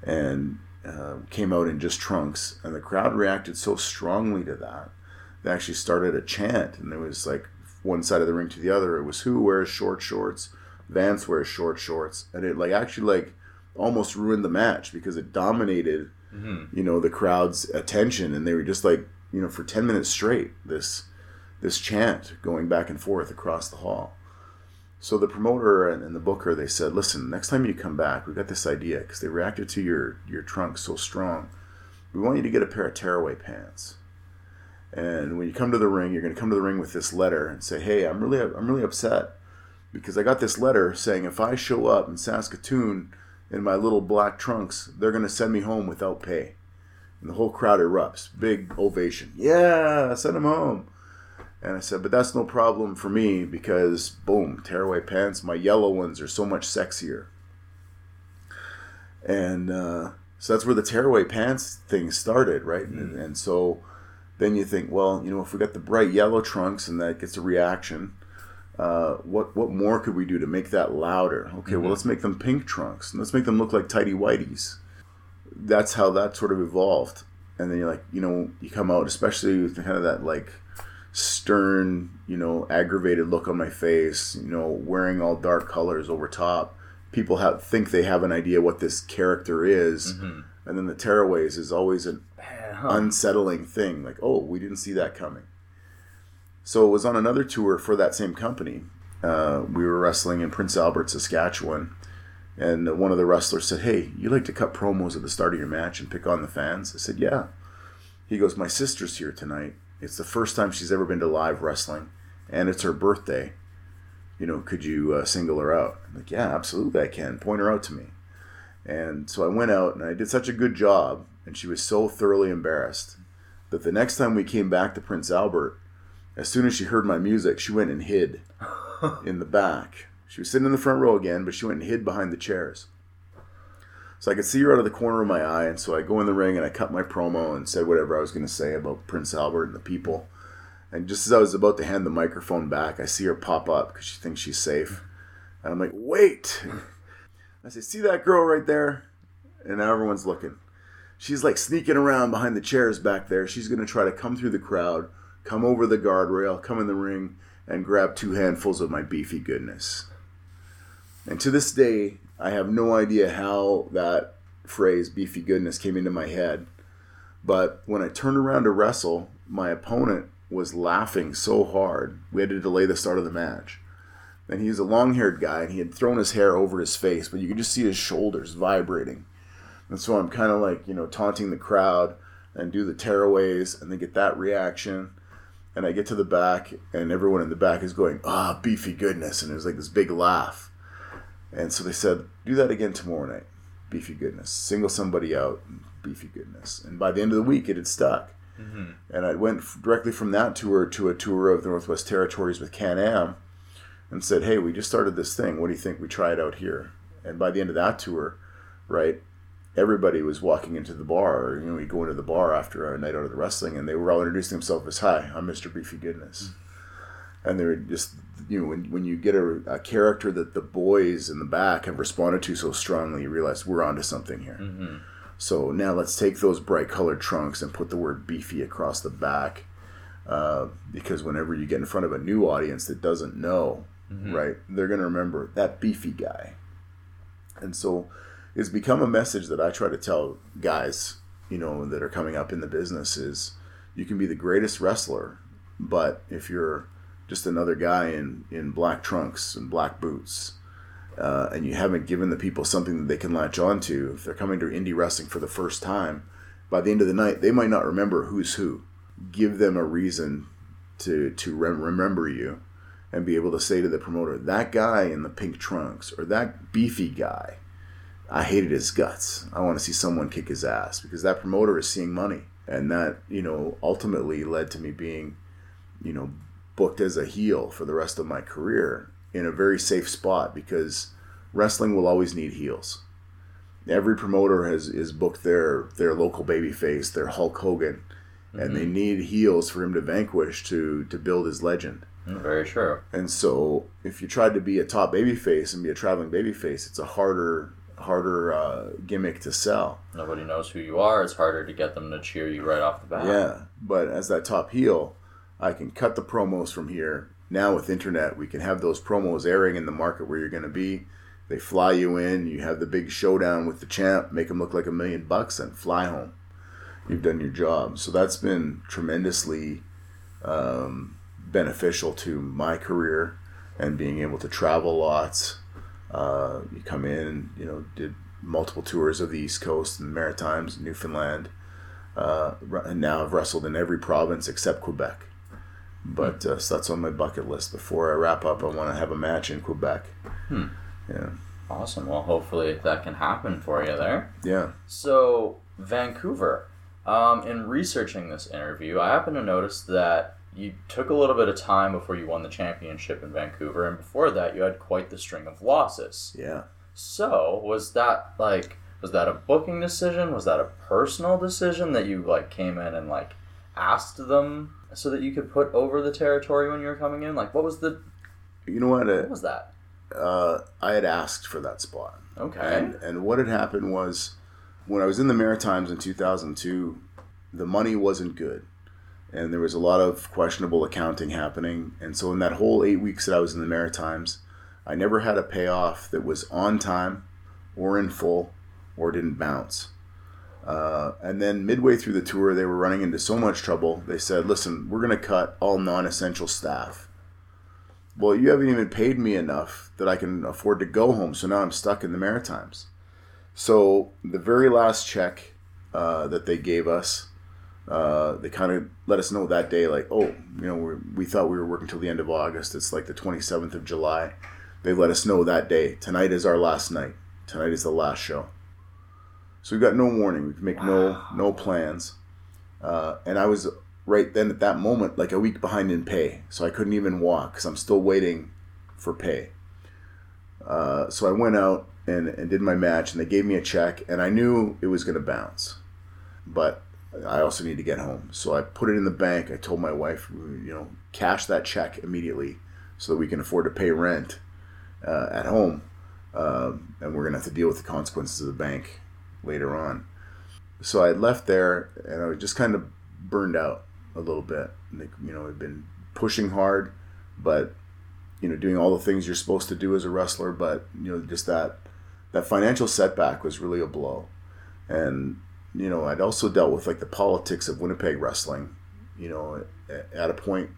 and uh, came out in just trunks and the crowd reacted so strongly to that they actually started a chant and it was like one side of the ring to the other. It was who wears short shorts? Vance wears short shorts. And it like actually like almost ruined the match because it dominated you know the crowd's attention and they were just like you know for 10 minutes straight this this chant going back and forth across the hall so the promoter and, the booker they said, "Listen, next time you come back, we got this idea because they reacted to your your trunk so strong. We want you to get a pair of tearaway pants, and when you come to the ring, you're going to come to the ring with this letter and say, "Hey, I'm really I'm really upset because I got this letter saying if I show up in Saskatoon in my little black trunks, they're going to send me home without pay." And the whole crowd erupts, big ovation. Yeah, send him home. And I said, but that's no problem for me because, boom, tearaway pants. My yellow ones are so much sexier. And uh, so that's where the tearaway pants thing started, right? And, and so then you think, well, you know, if we got the bright yellow trunks and that gets a reaction, uh, what what more could we do to make that louder? Okay, well, let's make them pink trunks and let's make them look like tidy whiteys. That's how that sort of evolved. And then you're like, you know, you come out, especially with kind of that like stern, you know, aggravated look on my face, you know, wearing all dark colors over top. People have think they have an idea what this character is, and then the tearaways is always an unsettling thing. Like, oh, we didn't see that coming. So it was on another tour for that same company. Uh, we were wrestling in Prince Albert, Saskatchewan, and one of the wrestlers said, "Hey, you like to cut promos at the start of your match and pick on the fans?" I said, "Yeah." He goes, "My sister's here tonight. It's the first time she's ever been to live wrestling, and it's her birthday. You know, could you uh, single her out?" I'm like, "Yeah, absolutely, I can. Point her out to me." And so I went out and I did such a good job, and she was so thoroughly embarrassed that the next time we came back to Prince Albert, as soon as she heard my music, she went and hid. in the back. She was sitting in the front row again, but she went and hid behind the chairs. So I could see her out of the corner of my eye, and so I go in the ring and I cut my promo and said whatever I was going to say about Prince Albert and the people. And just as I was about to hand the microphone back, I see her pop up because she thinks she's safe. And I'm like, wait. I say, see that girl right there? And now everyone's looking. She's like sneaking around behind the chairs back there. She's going to try to come through the crowd, come over the guardrail, come in the ring, and grab two handfuls of my beefy goodness. And to this day, I have no idea how that phrase, beefy goodness, came into my head. But when I turned around to wrestle, my opponent was laughing so hard, we had to delay the start of the match. And he was a long haired guy, and he had thrown his hair over his face, but you could just see his shoulders vibrating. And so I'm kind of like, you know, taunting the crowd and do the tearaways and then get that reaction. And I get to the back, and everyone in the back is going, ah, beefy goodness. And there's like this big laugh. And so they said, do that again tomorrow night. Beefy goodness. Single somebody out. Beefy goodness. And by the end of the week, it had stuck. Mm-hmm. And I went directly from that tour to a tour of the Northwest Territories with Can Am and said, hey, we just started this thing. What do you think we try it out here? And by the end of that tour, right, everybody was walking into the bar. You know, we'd go into the bar after a night out of the wrestling, and they were all introducing themselves as, "Hi, I'm Mr. Beefy Goodness," and they were just, you know, when when you get a, a, character that the boys in the back have responded to so strongly, you realize we're onto something here. Mm-hmm. So now let's take those bright colored trunks and put the word beefy across the back, uh, because whenever you get in front of a new audience that doesn't know, mm-hmm. right, they're gonna remember that beefy guy, and so it's become a message that I try to tell guys, you know, that are coming up in the business is you can be the greatest wrestler, but if you're just another guy in, in black trunks and black boots, uh, and you haven't given the people something that they can latch onto, if they're coming to indie wrestling for the first time, by the end of the night, they might not remember who's who. Give them a reason to to rem- remember you, and be able to say to the promoter, that guy in the pink trunks or that beefy guy I hated his guts. I want to see someone kick his ass because that promoter is seeing money. And that, you know, ultimately led to me being, you know, booked as a heel for the rest of my career in a very safe spot because wrestling will always need heels. Every promoter has is booked their their local babyface, their Hulk Hogan, mm-hmm. and they mm-hmm. need heels for him to vanquish to to build his legend. Mm, very true. And so, if you tried to be a top babyface and be a traveling babyface, it's a harder harder uh, gimmick to sell. Nobody knows who you are. It's harder to get them to cheer you right off the bat. Yeah, but as that top heel, I can cut the promos from here. Now with internet, we can have those promos airing in the market where you're going to be. They fly you in. You have the big showdown with the champ. Make him look like a million bucks and fly home. You've done your job. So that's been tremendously um, beneficial to my career and being able to travel lots uh, you come in, you know, did multiple tours of the East Coast and the Maritimes, Newfoundland, uh, and now I've wrestled in every province except Quebec. But uh, so that's on my bucket list. Before I wrap up, I want to have a match in Quebec. Hmm. Yeah. Awesome. Well, hopefully that can happen for you there. Yeah. So Vancouver. Um, in researching this interview, I happen to notice that you took a little bit of time before you won the championship in Vancouver, and before that, you had quite the string of losses. Yeah. So, was that like was that a booking decision? Was that a personal decision that you like came in and like asked them so that you could put over the territory when you were coming in? Like, what was the? You know what? Uh, what was that? Uh, I had asked for that spot. Okay. And, and what had happened was when I was in the Maritimes in 2002, the money wasn't good and there was a lot of questionable accounting happening. And so, in that whole eight weeks that I was in the Maritimes, I never had a payoff that was on time or in full or didn't bounce. Uh, and then, midway through the tour, they were running into so much trouble. They said, Listen, we're going to cut all non essential staff. Well, you haven't even paid me enough that I can afford to go home. So now I'm stuck in the Maritimes. So, the very last check uh, that they gave us, uh, they kind of let us know that day, like, oh, you know, we thought we were working till the end of August. It's like the 27th of July. They let us know that day. Tonight is our last night. Tonight is the last show. So we got no warning. We could make wow. no no plans. Uh, and I was right then at that moment like a week behind in pay, so I couldn't even walk because I'm still waiting for pay. Uh, so I went out and, and did my match, and they gave me a check, and I knew it was going to bounce, but I also need to get home. So I put it in the bank. I told my wife, you know, cash that check immediately so that we can afford to pay rent uh, at home, um, and we're going to have to deal with the consequences of the bank later on. So I left there, and I was just kind of burned out a little bit. Like, you know, I've been pushing hard, but you know, doing all the things you're supposed to do as a wrestler, but you know, just that that financial setback was really a blow. And you know, I'd also dealt with like the politics of Winnipeg wrestling. You know, at a point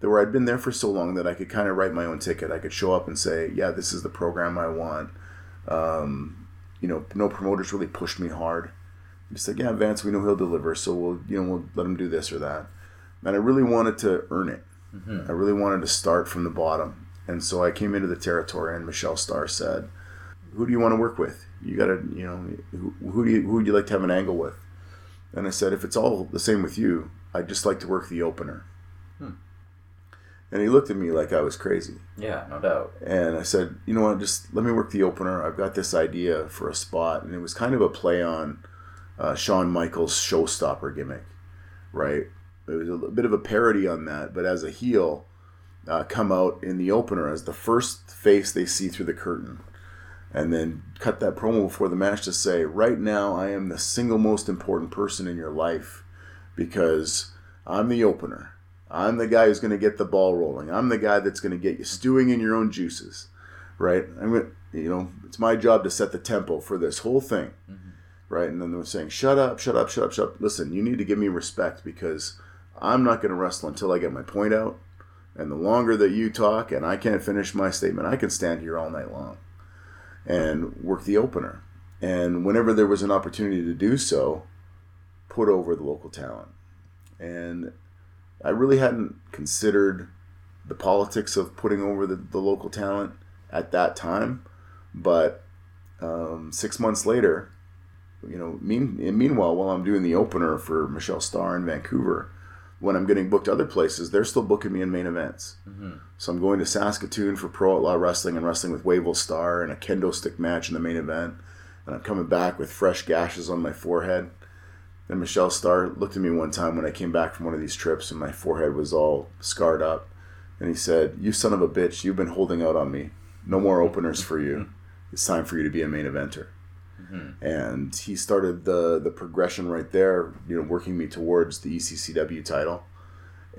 where I'd been there for so long that I could kind of write my own ticket. I could show up and say, "Yeah, this is the program I want." Um, you know, no promoters really pushed me hard. Just like, "Yeah, Vance, we know he'll deliver, so we'll you know we'll let him do this or that." And I really wanted to earn it. Mm-hmm. I really wanted to start from the bottom. And so I came into the territory, and Michelle Starr said, "Who do you want to work with? You got to, you know, who, who do you who would you like to have an angle with?" And I said, "If it's all the same with you, I'd just like to work the opener." And he looked at me like I was crazy. Yeah, no doubt. And I said, "You know what? Just let me work the opener. I've got this idea for a spot." And it was kind of a play on uh, Shawn Michaels' showstopper gimmick, right? It was a bit of a parody on that, but as a heel, uh, come out in the opener as the first face they see through the curtain. And then cut that promo before the match to say, right now, I am the single most important person in your life because I'm the opener. I'm the guy who's going to get the ball rolling. I'm the guy that's going to get you stewing in your own juices, right? I'm gonna, you know, it's my job to set the tempo for this whole thing, mm-hmm. right? And then they're saying, "Shut up, shut up, shut up, shut up." Listen, you need to give me respect because I'm not going to wrestle until I get my point out. And the longer that you talk and I can't finish my statement, I can stand here all night long and work the opener. And whenever there was an opportunity to do so, put over the local talent. And I really hadn't considered the politics of putting over the, the local talent at that time. But um, six months later, you know, mean, meanwhile, while I'm doing the opener for Michelle Starr in Vancouver, when I'm getting booked other places, they're still booking me in main events. Mm-hmm. So I'm going to Saskatoon for Pro Outlaw Wrestling and wrestling with Wavell Starr and a kendo stick match in the main event. And I'm coming back with fresh gashes on my forehead. And Michelle Starr looked at me one time when I came back from one of these trips and my forehead was all scarred up. And he said, You son of a bitch, you've been holding out on me. No more openers for you. It's time for you to be a main eventer. Mm-hmm. And he started the the progression right there, you know, working me towards the ECCW title.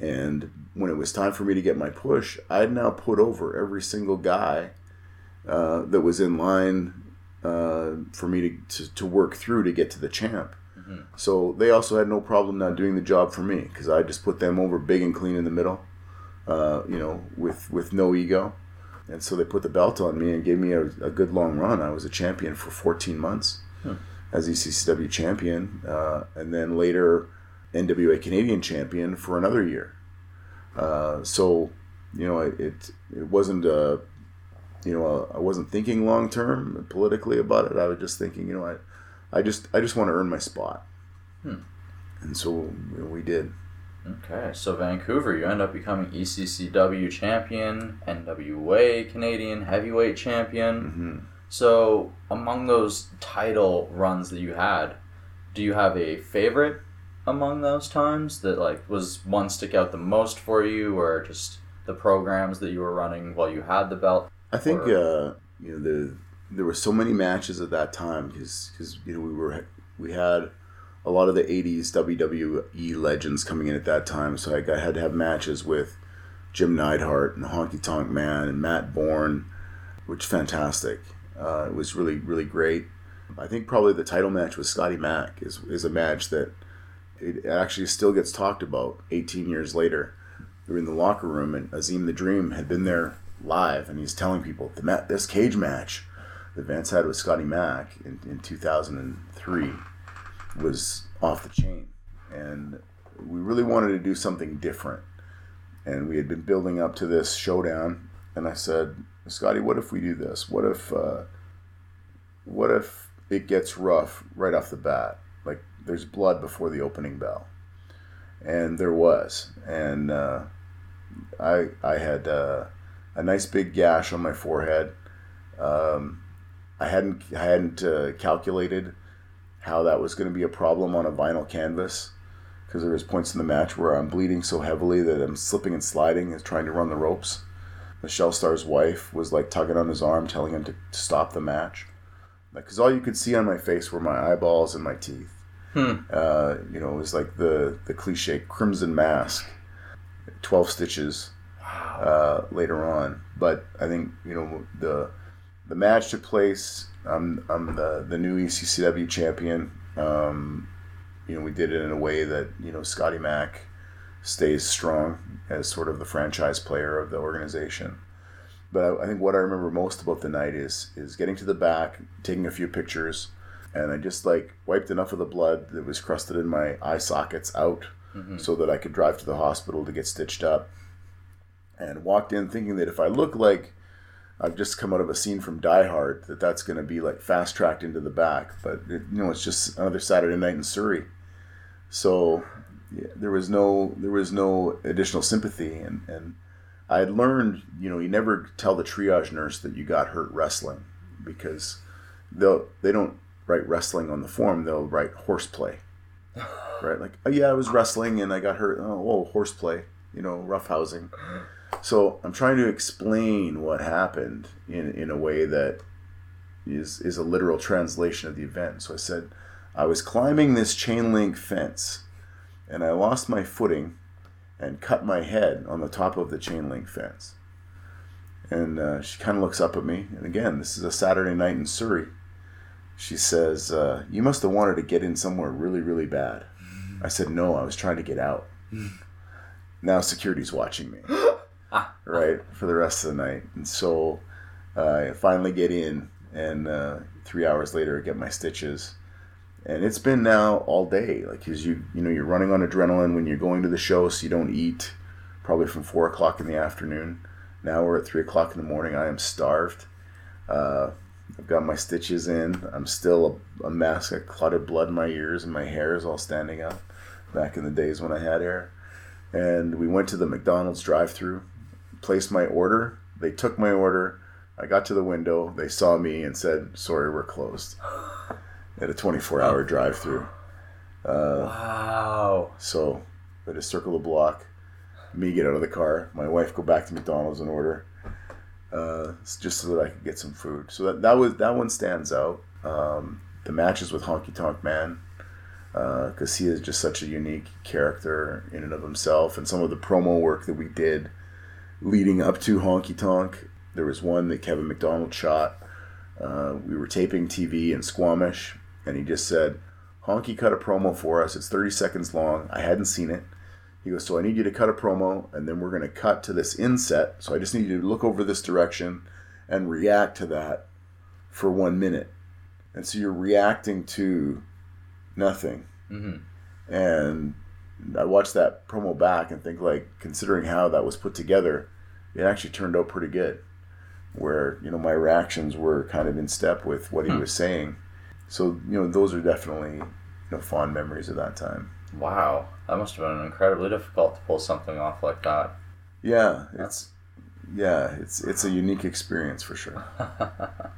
And when it was time for me to get my push, I'd now put over every single guy uh, that was in line uh, for me to, to, to, work through to get to the champ. Mm-hmm. So they also had no problem not doing the job for me because I just put them over big and clean in the middle, uh, you know, with, with no ego. And so they put the belt on me and gave me a, a good long run. I was a champion for 14 months hmm. as ECCW champion, uh, and then later NWA Canadian champion for another year. Uh, so, you know, it, it, it wasn't a, you know, I wasn't thinking long term politically about it. I was just thinking, you know, I, I just I just want to earn my spot. Hmm. And so we did. Okay, so Vancouver, you end up becoming ECCW champion, NWA Canadian heavyweight champion. Mm-hmm. So, among those title runs that you had, do you have a favorite among those times that like was one stick out the most for you, or just the programs that you were running while you had the belt? I think uh, you know the there were so many matches at that time because because you know we were we had a lot of the 80s WWE legends coming in at that time. So I, I had to have matches with Jim Neidhart and Honky Tonk Man and Matt Borne, which fantastic. Uh, it was really, really great. I think probably the title match with Scotty Mack is, is a match that it actually still gets talked about 18 years later. We were in the locker room and Azeem the Dream had been there live and he's telling people the ma- this cage match that Vance had with Scotty Mack in, in 2003 was off the chain. And we really wanted to do something different. And we had been building up to this showdown. And I said, Scotty, what if we do this? What if, uh, what if it gets rough right off the bat? Like there's blood before the opening bell. And there was. And uh, I, I had uh, a nice big gash on my forehead. Um, I hadn't I hadn't uh, calculated how that was going to be a problem on a vinyl canvas because there was points in the match where I'm bleeding so heavily that I'm slipping and sliding and trying to run the ropes. Michelle Starr's wife was like tugging on his arm, telling him to, to stop the match, because all you could see on my face were my eyeballs and my teeth. Hmm. Uh, you know, it was like the the cliche crimson mask, twelve stitches uh, later on. But I think you know the the match took place. I'm I'm the the new ECCW champion. Um, you know, we did it in a way that you know Scotty Mack stays strong as sort of the franchise player of the organization. But I, I think what I remember most about the night is is getting to the back, taking a few pictures, and I just like wiped enough of the blood that was crusted in my eye sockets out, so that I could drive to the hospital to get stitched up. And walked in thinking that if I look like I've just come out of a scene from Die Hard, that that's going to be like fast tracked into the back. But it, you know, it's just another Saturday night in Surrey, so yeah, there was no there was no additional sympathy, and and I had learned, you know, you never tell the triage nurse that you got hurt wrestling because they'll they don't write wrestling on the form; they'll write horseplay, right? Like, oh yeah, I was wrestling and I got hurt. Oh, whoa, horseplay, you know, roughhousing. So I'm trying to explain what happened in, in a way that is is a literal translation of the event. So I said, I was climbing this chain link fence, and I lost my footing, and cut my head on the top of the chain link fence. And uh, she kind of looks up at me, and again, this is a Saturday night in Surrey. She says, uh, "You must have wanted to get in somewhere really, really bad." I said, "No, I was trying to get out." now security's watching me right for the rest of the night. And so uh, i finally get in and uh, three hours later I get my stitches. And it's been now all day like because you you know you're running on adrenaline when you're going to the show so you don't eat probably from four o'clock in the afternoon. Now we're at three o'clock in the morning i am starved. Uh, i've got my stitches in. I'm still a, a mess i clotted blood in my ears and my hair is all standing up. Back in the days when i had hair. And we went to the mcdonald's drive-through placed my order. They took my order. I got to the window. They saw me and said, "Sorry, we're closed." At a 24-hour drive-through. Wow. So, I just circle the block. Me get out of the car. My wife go back to McDonald's and order, uh, just so that I could get some food. So that that was that one stands out. Um, the matches with Honky Tonk Man, because he is just such a unique character in and of himself, and some of the promo work that we did leading up to Honky Tonk. There was one that Kevin McDonald shot. Uh, we were taping TV in Squamish, and he just said, Honky cut a promo for us. It's 30 seconds long. I hadn't seen it. He goes, So I need you to cut a promo, and then we're going to cut to this inset. So I just need you to look over this direction and react to that for one minute. And so you're reacting to nothing. Mm-hmm. And I watched that promo back and think like, considering how that was put together, it actually turned out pretty good. Where you know my reactions were kind of in step with what he Hmm. was saying, so you know those are definitely you know fond memories of that time. Wow. That must have been incredibly difficult to pull something off like that. Yeah, it's yeah, it's it's a unique experience for sure.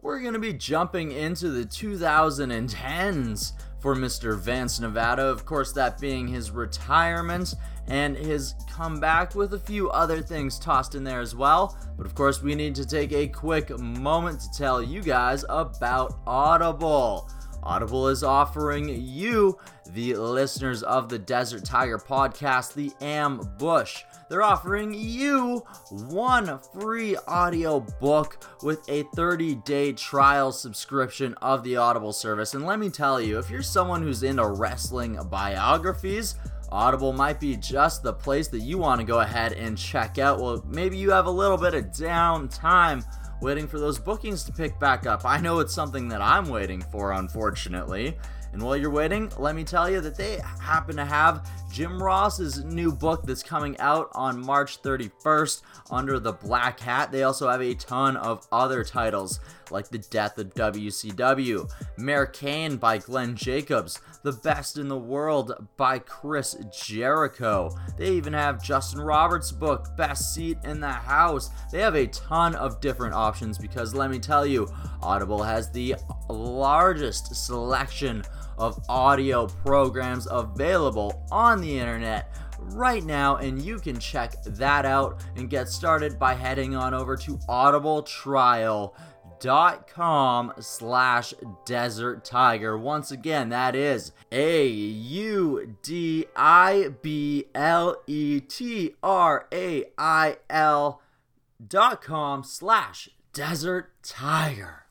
We're going to be jumping into the 2010s for Mr. Vance Nevada. Of course, that being his retirement and his comeback with a few other things tossed in there as well. But of course, we need to take a quick moment to tell you guys about Audible. Audible is offering you, the listeners of the Desert Tiger podcast, the Ambush. They're offering you one free audio book with a 30 day trial subscription of the Audible service. And let me tell you, if you're someone who's into wrestling biographies, Audible might be just the place that you want to go ahead and check out. Well, maybe you have a little bit of downtime waiting for those bookings to pick back up. I know it's something that I'm waiting for, unfortunately. And while you're waiting, let me tell you that they happen to have Jim Ross's new book that's coming out on March 31st under the Black Hat. They also have a ton of other titles like The Death of WCW, Mayor Kane by Glenn Jacobs, The Best in the World by Chris Jericho. They even have Justin Roberts' book, Best Seat in the House. They have a ton of different options because let me tell you, Audible has the largest selection of audio programs available on the internet right now and you can check that out and get started by heading on over to audibletrial.com slash desert tiger once again that is a u d i b l e t r a i l dot com slash desert tiger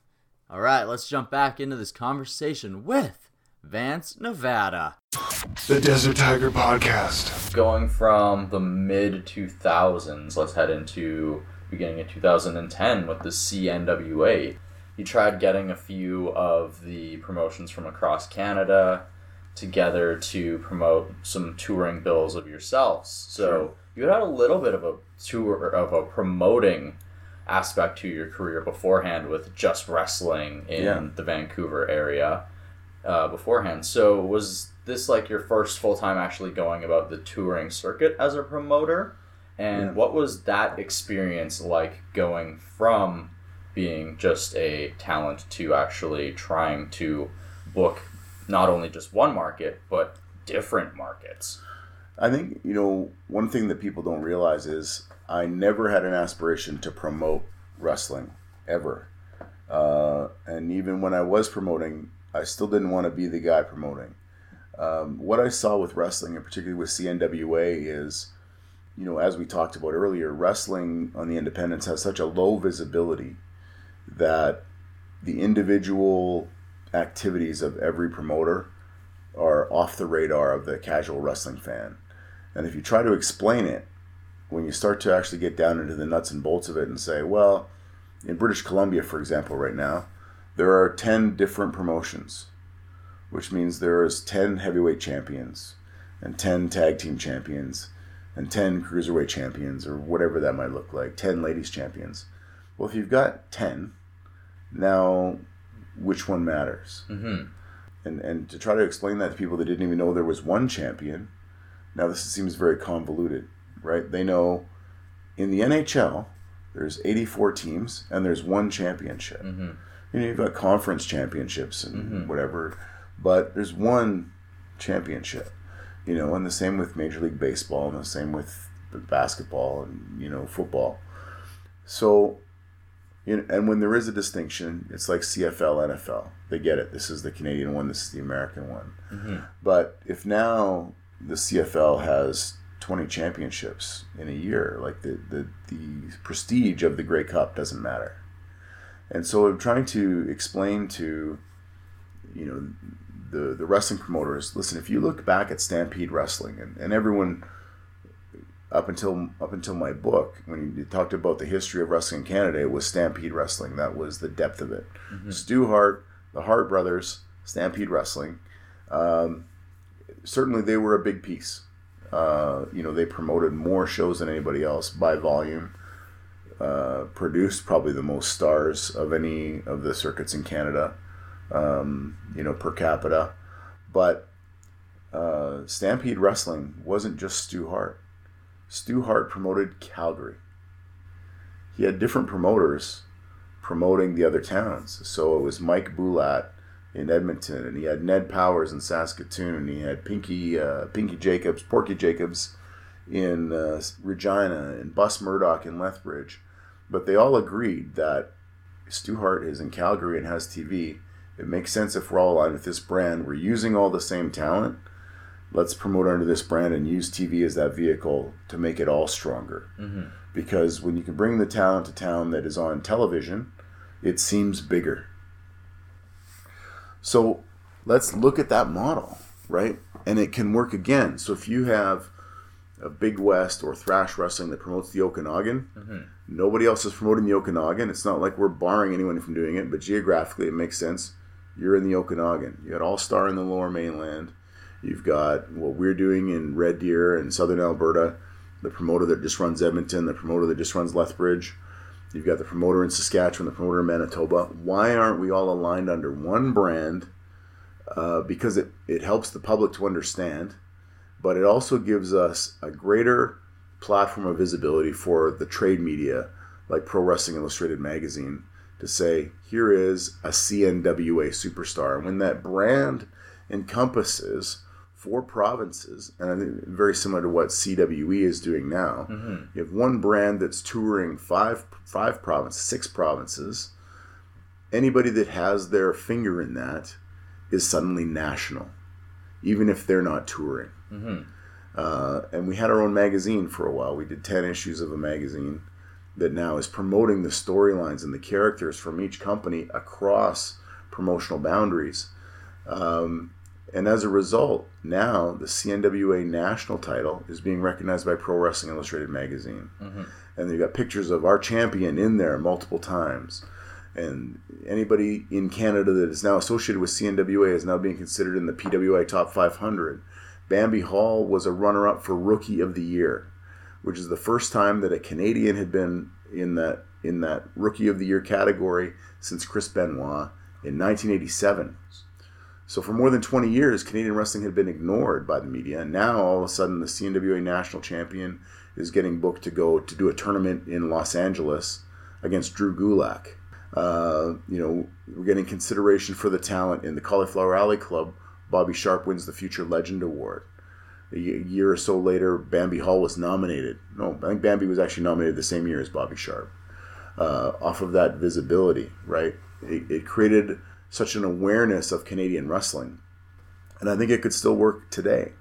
all right let's jump back into this conversation with Vance, Nevada. The Desert Tiger Podcast. Going from the mid 2000s, let's head into beginning of 2010 with the CNWA. You tried getting a few of the promotions from across Canada together to promote some touring bills of yourselves. So sure. you had a little bit of a tour of a promoting aspect to your career beforehand with just wrestling in yeah. the Vancouver area uh, beforehand. So was this like your first full time actually going about the touring circuit as a promoter? And yeah. what was that experience like going from being just a talent to actually trying to book not only just one market but different markets? I think, you know, one thing that people don't realize is I never had an aspiration to promote wrestling ever. Uh, and even when I was promoting, I still didn't want to be the guy promoting. Um, what I saw with wrestling, and particularly with CNWA, is, you know, as we talked about earlier, wrestling on the independents has such a low visibility that the individual activities of every promoter are off the radar of the casual wrestling fan. And if you try to explain it, when you start to actually get down into the nuts and bolts of it and say, well, in British Columbia, for example, right now, there are 10 different promotions, which means there is 10 heavyweight champions and 10 tag team champions and 10 cruiserweight champions or whatever that might look like, 10 ladies champions. Well, if you've got 10, now which one matters? Mm-hmm. And, and to try to explain that to people that didn't even know there was one champion, now this seems very convoluted, right? They know in the NHL, there's 84 teams and there's one championship. Mm-hmm you know, you've got conference championships and mm-hmm. whatever, but there's one championship, you know, and the same with Major League Baseball and the same with basketball and, you know, football. So, you know, and when there is a distinction, it's like CFL, NFL. They get it. This is the Canadian one, this is the American one. Mm-hmm. But if now the CFL has 20 championships in a year, like the, the, the prestige of the Grey Cup doesn't matter and so I'm trying to explain to, you know, the, the wrestling promoters, listen, if you look back at Stampede Wrestling and, and everyone up until up until my book, when you talked about the history of wrestling in Canada, it was Stampede Wrestling. That was the depth of it. Mm-hmm. Stu Hart, the Hart brothers, Stampede Wrestling. Um, certainly, they were a big piece. Uh, you know, they promoted more shows than anybody else by volume uh, produced probably the most stars of any of the circuits in Canada, um, you know, per capita. But uh, Stampede Wrestling wasn't just Stu Hart. Stu Hart promoted Calgary. He had different promoters promoting the other towns. So it was Mike Bulat in Edmonton, and he had Ned Powers in Saskatoon, and he had Pinky uh, Pinky Jacobs, Porky Jacobs in uh, Regina, and Bus Murdoch in Lethbridge. But they all agreed that Stu Hart is in Calgary and has TV. It makes sense if we're all aligned with this brand. We're using all the same talent. Let's promote under this brand and use TV as that vehicle to make it all stronger. Mm-hmm. Because when you can bring the talent to town that is on television, it seems bigger. So let's look at that model, right? And it can work again. So if you have a Big West or thrash wrestling that promotes the Okanagan. Mm-hmm. Nobody else is promoting the Okanagan. It's not like we're barring anyone from doing it, but geographically it makes sense. You're in the Okanagan. You got All Star in the Lower Mainland. You've got what we're doing in Red Deer and Southern Alberta, the promoter that just runs Edmonton, the promoter that just runs Lethbridge. You've got the promoter in Saskatchewan, the promoter in Manitoba. Why aren't we all aligned under one brand? Uh, because it, it helps the public to understand, but it also gives us a greater platform of visibility for the trade media, like Pro Wrestling Illustrated magazine, to say, here is a CNWA superstar. And when that brand encompasses four provinces, and I think very similar to what CWE is doing now, you have one brand that's touring five five provinces, six provinces. Anybody that has their finger in that is suddenly national, even if they're not touring. Uh, and we had our own magazine for a while. We did 10 issues of a magazine that now is promoting the storylines and the characters from each company across promotional boundaries. Um, and as a result, now the CNWA national title is being recognized by Pro Wrestling Illustrated magazine. And they've got pictures of our champion in there multiple times. And anybody in Canada that is now associated with CNWA is now being considered in the PWI Top 500. Bambi Hall was a runner up for Rookie of the Year, which is the first time that a Canadian had been in that in that Rookie of the Year category since Chris Benoit in 1987. So for more than 20 years, Canadian wrestling had been ignored by the media, and now all of a sudden the CNWA national champion is getting booked to go to do a tournament in Los Angeles against Drew Gulak. Uh, you know, we're getting consideration for the talent in the Cauliflower Alley Club. Bobby Sharp wins the Future Legend Award. A year or so later, Bambi Hall was nominated. No, I think Bambi was actually nominated the same year as Bobby Sharp. Uh, off of that visibility, right? It, it created such an awareness of Canadian wrestling. And I think it could still work today,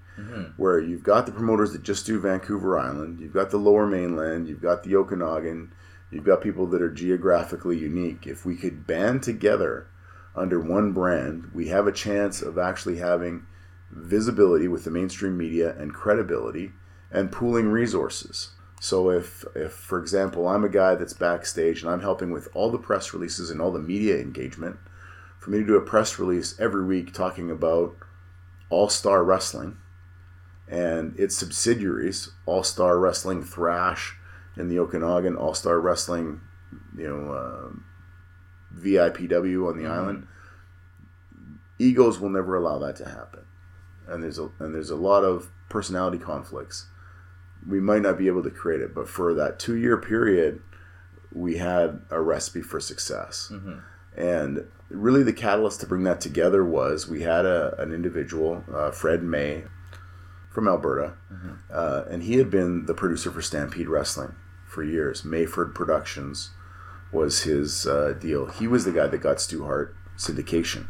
where you've got the promoters that just do Vancouver Island, you've got the lower mainland, you've got the Okanagan, you've got people that are geographically unique. If we could band together under one brand, we have a chance of actually having visibility with the mainstream media and credibility and pooling resources. So if, if for example, I'm a guy that's backstage and I'm helping with all the press releases and all the media engagement, for me to do a press release every week talking about All Star Wrestling and its subsidiaries, All Star Wrestling Thrash in the Okanagan, All Star Wrestling, you know, uh, VIPW on the island. Egos will never allow that to happen, and there's a and there's a lot of personality conflicts. We might not be able to create it, but for that two year period, we had a recipe for success. And really, the catalyst to bring that together was we had a, an individual, uh, Fred May, from Alberta, uh, and he had been the producer for Stampede Wrestling for years. Mayford Productions was his uh, deal. He was the guy that got Stu Hart syndication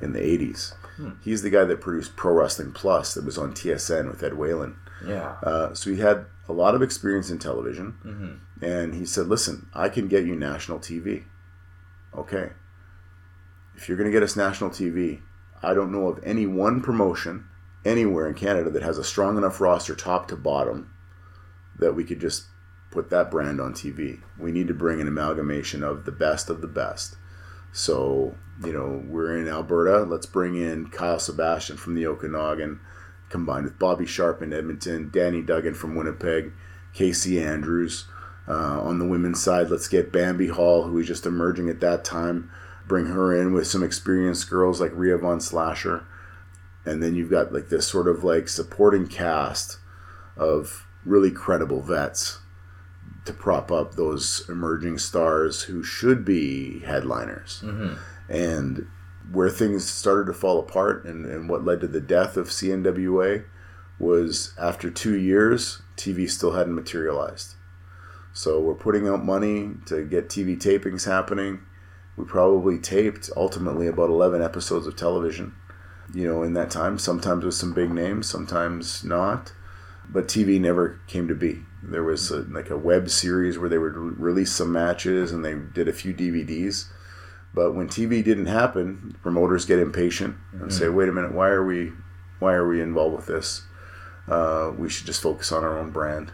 in the 80s. He's the guy that produced Pro Wrestling Plus that was on TSN with Ed Whalen. Yeah. Uh, so he had a lot of experience in television, and he said, "Listen, I can get you national TV. Okay, if you're going to get us national TV, I don't know of any one promotion anywhere in Canada that has a strong enough roster, top to bottom, that we could just put that brand on TV. We need to bring an amalgamation of the best of the best." So, you know, we're in Alberta. Let's bring in Kyle Sebastian from the Okanagan, combined with Bobby Sharp in Edmonton, Danny Duggan from Winnipeg, Casey Andrews. Uh, on the women's side, let's get Bambi Hall, who was just emerging at that time, bring her in with some experienced girls like Rhea Von Slasher. And then you've got like this sort of like supporting cast of really credible vets to prop up those emerging stars who should be headliners. Mm-hmm. And where things started to fall apart and, and what led to the death of CNWA was after two years, TV still hadn't materialized. So we're putting out money to get TV tapings happening. We probably taped ultimately about 11 episodes of television, you know, in that time, sometimes with some big names, sometimes not. But TV never came to be. There was a, like a web series where they would re- release some matches and they did a few DVDs. But when TV didn't happen, promoters get impatient and say, "Wait a minute, why are we, why are we involved with this? Uh, we should just focus on our own brand."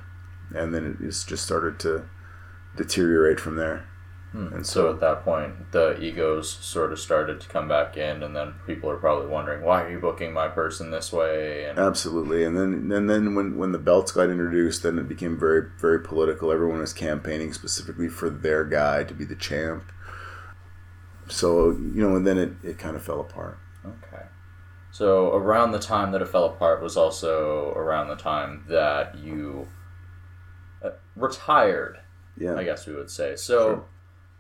And then it just started to deteriorate from there. And So at that point, the egos sort of started to come back in, and then people are probably wondering, why are you booking my person this way? And Absolutely, and then and then when when the belts got introduced, then it became very very political. Everyone was campaigning specifically for their guy to be the champ. So you know, and then it, it kind of fell apart. okay. So around the time that it fell apart was also around the time that you uh, retired, Yeah, I guess we would say. So, Sure.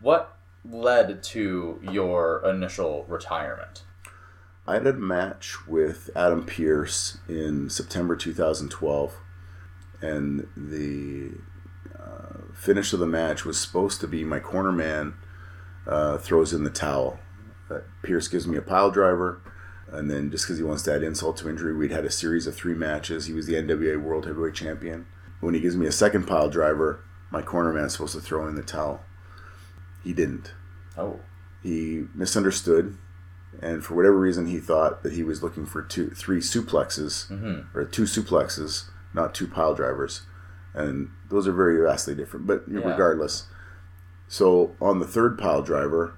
What led to your initial retirement? I had a match with Adam Pearce in September 2012, and the uh, finish of the match was supposed to be my corner man uh, throws in the towel. Uh, Pearce gives me a pile driver, and then just because he wants to add insult to injury, we'd had a series of three matches. He was the NWA World Heavyweight Champion. When he gives me a second pile driver, my corner man's supposed to throw in the towel. He didn't. Oh, he misunderstood and for whatever reason he thought that he was looking for two three suplexes mm-hmm. or two suplexes not two pile drivers. And those are very vastly different but Yeah. regardless. So on the third pile driver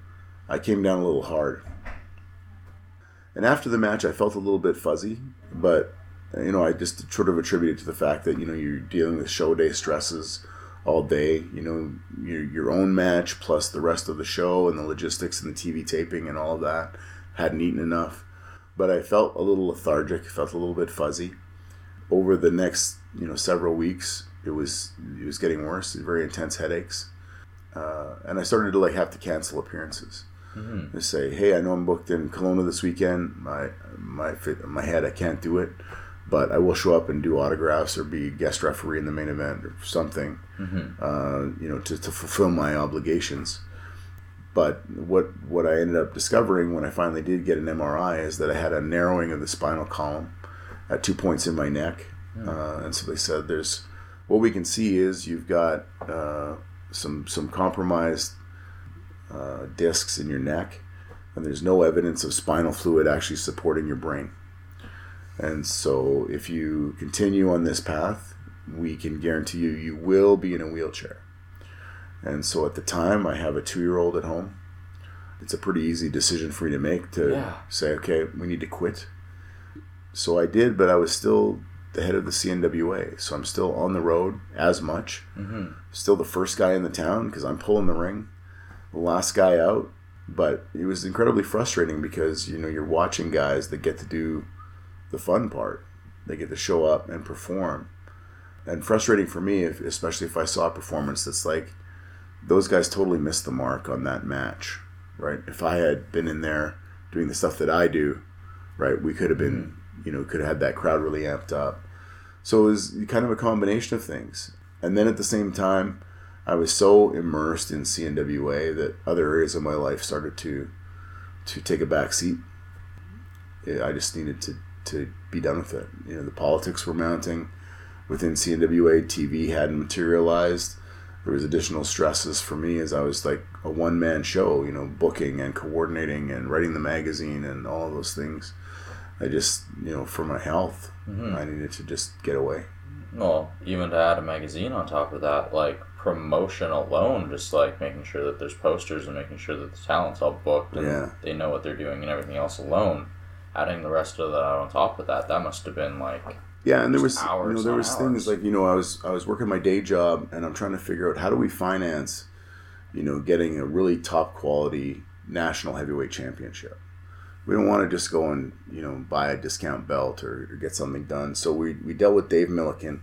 i came down a little hard. And after the match i felt a little bit fuzzy but you know i just sort of attributed to the fact that you know you're dealing with show day stresses all day. You know, your, your own match plus the rest of the show and the logistics and the TV taping and all of that. Hadn't eaten enough, but I felt a little lethargic. Felt a little bit fuzzy. Over the next, you know, several weeks, it was it was getting worse. Very intense headaches, uh, and I started to like have to cancel appearances. Mm-hmm. To say, hey, I know I'm booked in Kelowna this weekend. My my fit, my head, I can't do it but I will show up and do autographs or be guest referee in the main event or something, uh, you know, to, to fulfill my obligations. But what what I ended up discovering when I finally did get an MRI is that I had a narrowing of the spinal column at two points in my neck, uh, and so they said there's what we can see is you've got uh, some some compromised uh, discs in your neck, and there's no evidence of spinal fluid actually supporting your brain. And so, if you continue on this path, we can guarantee you you will be in a wheelchair. And so, at the time, I have a two year old at home. It's a pretty easy decision for me to make to Yeah. say, okay, we need to quit. So I did, but I was still the head of the CNWA. So I'm still on the road as much. Mm-hmm. Still the first guy in the town because I'm pulling the ring, the last guy out. But it was incredibly frustrating because, you know, you're watching guys that get to do the fun part. They get to show up and perform. And frustrating for me, if, especially if I saw a performance that's like, those guys totally missed the mark on that match, right? If I had been in there doing the stuff that I do, right, we could have been, mm-hmm. you know, could have had that crowd really amped up. So it was kind of a combination of things. And then at the same time, I was so immersed in CNWA that other areas of my life started to to take a back seat. I just needed to to be done with it. You know, the politics were mounting within CNWA. TV hadn't materialized. There was additional stresses for me as I was like a one man show. You know, booking and coordinating and writing the magazine and all those things. I just, you know, for my health, mm-hmm. I needed to just get away. Well, even to add a magazine on top of that, like promotion alone, just like making sure that there's posters and making sure that the talent's all booked and Yeah. they know what they're doing and everything else alone. Adding the rest of that on top of that, that must have been like Yeah, and there was you know there was things like you know I was I was working my day job and I'm trying to figure out how do we finance, you know, getting a really top quality national heavyweight championship. We don't want to just go and you know buy a discount belt or, or get something done. So we we dealt with Dave Millican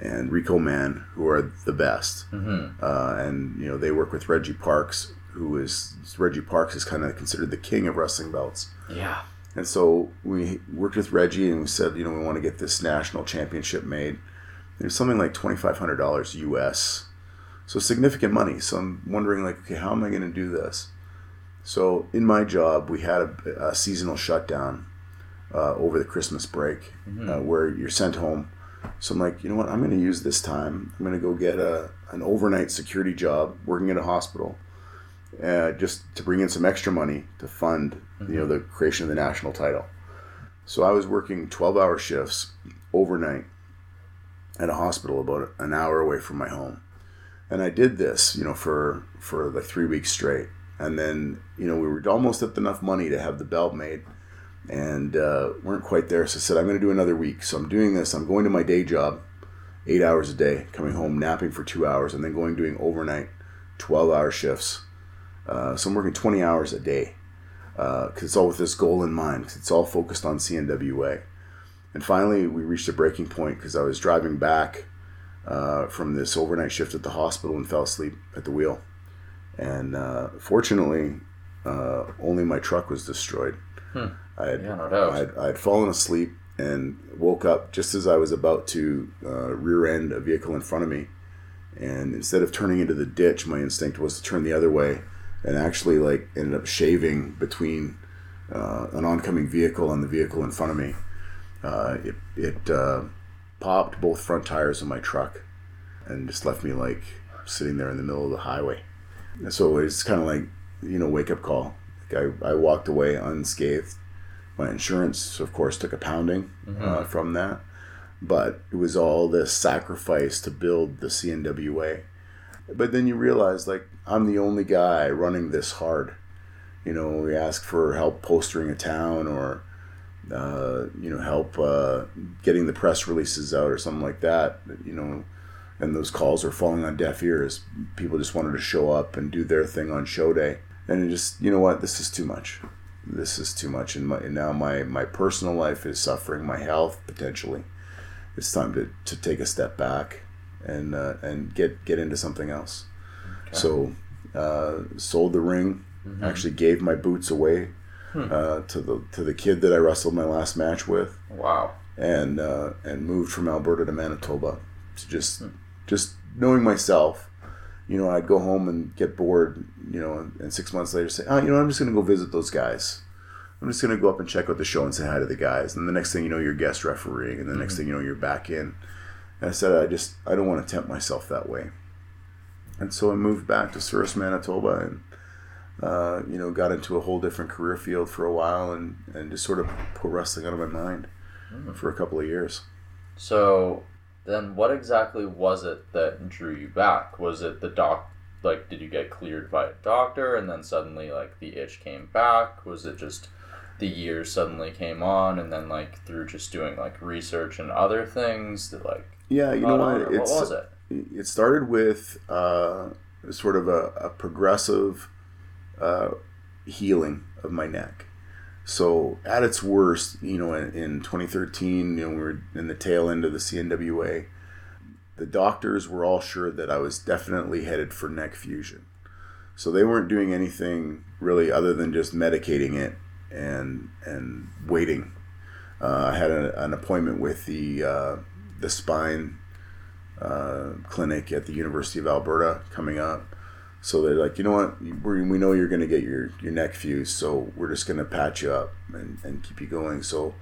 and Rico Mann, who are the best, Mm-hmm. uh, and you know they work with Reggie Parks, who is Reggie Parks is kind of considered the king of wrestling belts. yeah. And so we worked with Reggie and we said, you know, we want to get this national championship made. It was something like twenty five hundred dollars US, so significant money. So I'm wondering, like, okay, how am I going to do this? So in my job, we had a, a seasonal shutdown uh, over the Christmas break, uh, where you're sent home. So I'm like, you know what? I'm going to use this time. I'm going to go get a an overnight security job working at a hospital uh, just to bring in some extra money to fund you know the creation of the national title. So I was working twelve hour shifts overnight at a hospital about an hour away from my home, and I did this, you know, for for like three weeks straight, and then you know we were almost at enough money to have the belt made, and uh, weren't quite there. So I said I'm going to do another week. So I'm doing this. I'm going to my day job, eight hours a day, coming home napping for two hours, and then going doing overnight, twelve hour shifts. Uh, so I'm working twenty hours a day because it's all with this goal in mind. 'cause it's all focused on CNWA. And finally, we reached a breaking point because I was driving back uh, from this overnight shift at the hospital and fell asleep at the wheel. And uh, fortunately, uh, only my truck was destroyed. I had, Yeah, no. I'd, I'd fallen asleep and woke up just as I was about to uh, rear end a vehicle in front of me. And instead of turning into the ditch, my instinct was to turn the other way, and actually like ended up shaving between uh, an oncoming vehicle and the vehicle in front of me. Uh, it it uh, popped both front tires of my truck, and just left me like sitting there in the middle of the highway. And so it's kind of like you know wake up call. Like I I walked away unscathed. My insurance, of course, took a pounding uh, from that, but it was all this sacrifice to build the CNWA. But then you realize, like, I'm the only guy running this hard. You know, we ask for help postering a town or, uh, you know, help uh, getting the press releases out or something like that. You know, and those calls are falling on deaf ears. People just wanted to show up and do their thing on show day, and it just, you know what, this is too much. This is too much, and, my, and now my my personal life is suffering. My health potentially. It's time to, to take a step back and uh, and get get into something else. So, uh, sold the ring. Actually, gave my boots away uh, to the to the kid that I wrestled my last match with, Wow. and uh, and moved from Alberta to Manitoba to just just knowing myself. You know, I'd go home and get bored. You know, and, and six months later say, oh, you know, I'm just going to go visit those guys. I'm just going to go up and check out the show and say hi to the guys. And the next thing you know, you're guest refereeing, and the next thing you know, you're back in. And I said, I just I don't want to tempt myself that way. And so I moved back to Souris, Manitoba, and uh, you know, got into a whole different career field for a while, and and just sort of put wrestling out of my mind for a couple of years. So then, what exactly was it that drew you back? Was it the doc? Like, did you get cleared by a doctor, and then suddenly, like, the itch came back? Was it just the years suddenly came on, and then, like, through just doing like research and other things that, like, Yeah, you know what? It's what was it? it started with uh, sort of a, a progressive uh, healing of my neck. So at its worst, you know, in, in 2013, you know, we were in the tail end of the CNWA. The doctors were all sure that I was definitely headed for neck fusion. So they weren't doing anything really other than just medicating it and and waiting. Uh, I had a, an appointment with the uh, the spine uh, clinic at the University of Alberta coming up. So they're like, you know what, we we know you're going to get your, your neck fused, so we're just going to patch you up and, and keep you going. So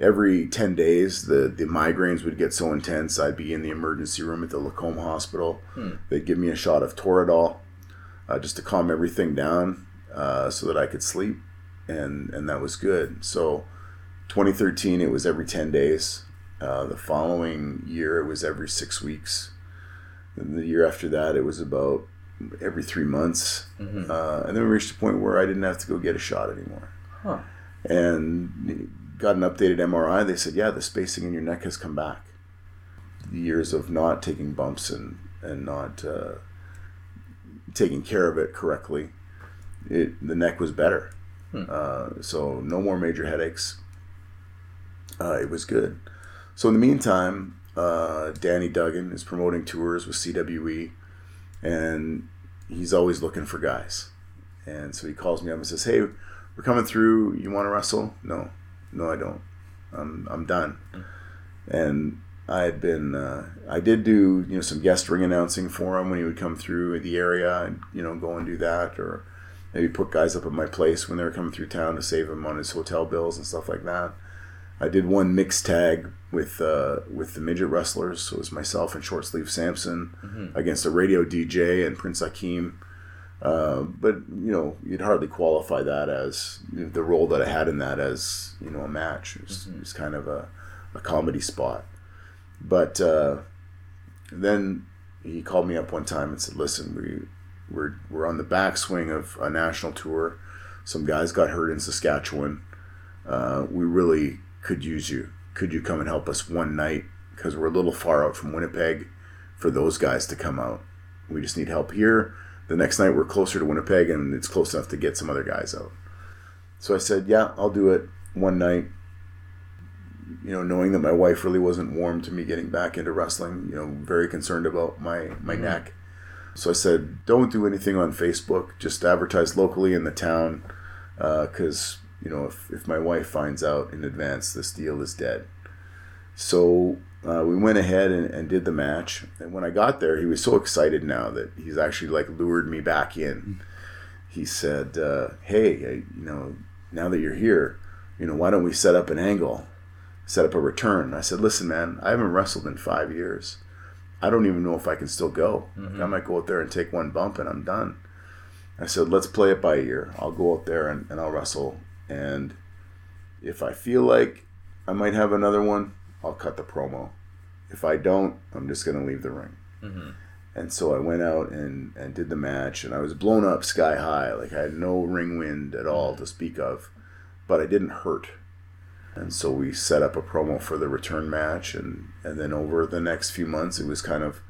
every 10 days, the, the migraines would get so intense, I'd be in the emergency room at the Lacombe Hospital. They'd give me a shot of Toradol uh, just to calm everything down uh, so that I could sleep, and, and that was good. So 2013, it was every 10 days. Uh, the following year, it was every six weeks. And the year after that, it was about every three months. Uh, and then we reached a point where I didn't have to go get a shot anymore. Huh. And got an updated MRI. They said, yeah, the spacing in your neck has come back. The years of not taking bumps and, and not uh, taking care of it correctly, it, the neck was better. Uh, so no more major headaches. Uh, it was good. So in the meantime, uh, Danny Duggan is promoting tours with CWE, and he's always looking for guys. And so he calls me up and says, "Hey, we're coming through. You want to wrestle?" No, no, I don't. I'm I'm done. And I had been, uh, I did do you know some guest ring announcing for him when he would come through the area, and you know go and do that, or maybe put guys up at my place when they were coming through town to save him on his hotel bills and stuff like that. I did one mixed tag with uh, with the midget wrestlers. So it was myself and Short Sleeve Sampson against a radio DJ and Prince Akeem. Uh, but you know, you'd hardly qualify that as you know, the role that I had in that as you know a match. It was, it was kind of a, a comedy spot. But uh, then he called me up one time and said, "Listen, we we're we're on the backswing of a national tour. Some guys got hurt in Saskatchewan. Uh, we really could use you. Could you come and help us one night? Because we're a little far out from Winnipeg for those guys to come out. We just need help here. The next night we're closer to Winnipeg and it's close enough to get some other guys out. So I said, Yeah, I'll do it one night. You know, knowing that my wife really wasn't warm to me getting back into wrestling, you know, very concerned about my, my mm-hmm. neck. So I said, Don't do anything on Facebook, just advertise locally in the town. Uh, because, you know, if, if my wife finds out in advance, this deal is dead. So uh, we went ahead and, and did the match. And when I got there, he was so excited now that he's actually like lured me back in. He said, uh, "Hey, I, you know, now that you're here, you know, why don't we set up an angle, set up a return?" And I said, "Listen, man, I haven't wrestled in five years. I don't even know if I can still go. I might go out there and take one bump and I'm done." I said, "Let's play it by ear. I'll go out there and, and I'll wrestle, and if I feel like I might have another one, I'll cut the promo. If I don't, I'm just going to leave the ring. Mm-hmm. And so I went out and, and did the match, and I was blown up sky high. Like I had no ring wind at all to speak of, but I didn't hurt. And so we set up a promo for the return match, and, and then over the next few months, it was kind of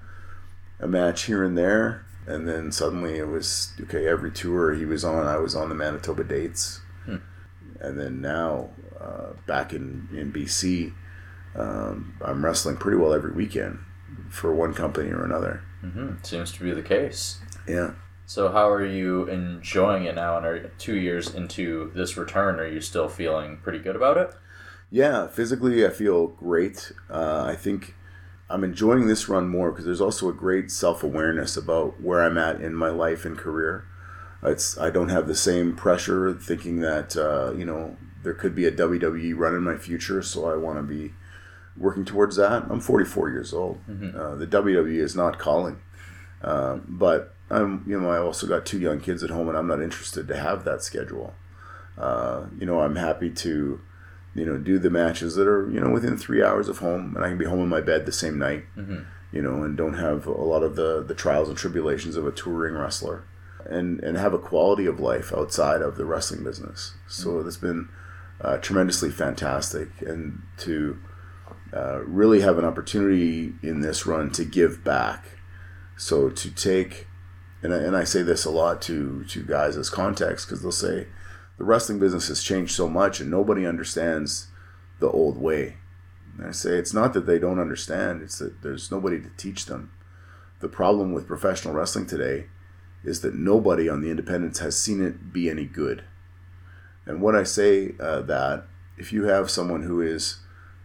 a match here and there. And then suddenly it was okay, every tour he was on, I was on the Manitoba dates. And then now, uh, back in, in BC, um, I'm wrestling pretty well every weekend for one company or another. hmm Seems to be the case. Yeah. So how are you enjoying it now? And are two years into this return, are you still feeling pretty good about it? Yeah, physically I feel great. Uh, I think I'm enjoying this run more because there's also a great self awareness about where I'm at in my life and career. It's I don't have the same pressure thinking that uh, you know there could be a WWE run in my future, so I want to be working towards that. I'm 44 years old. Uh, the WWE is not calling, uh, but I'm you know I also got two young kids at home, and I'm not interested to have that schedule. Uh, you know I'm happy to you know, do the matches that are, you know, within three hours of home, and I can be home in my bed the same night, you know, and don't have a lot of the, the trials and tribulations of a touring wrestler, and and have a quality of life outside of the wrestling business. So it's been uh, tremendously fantastic, and to uh, really have an opportunity in this run to give back. So to take, and I, and I say this a lot to to guys as context because they'll say the wrestling business has changed so much and nobody understands the old way. And I say it's not that they don't understand, it's that there's nobody to teach them. The problem with professional wrestling today is that nobody on the independents has seen it be any good. And when I say uh, that, if you have someone who is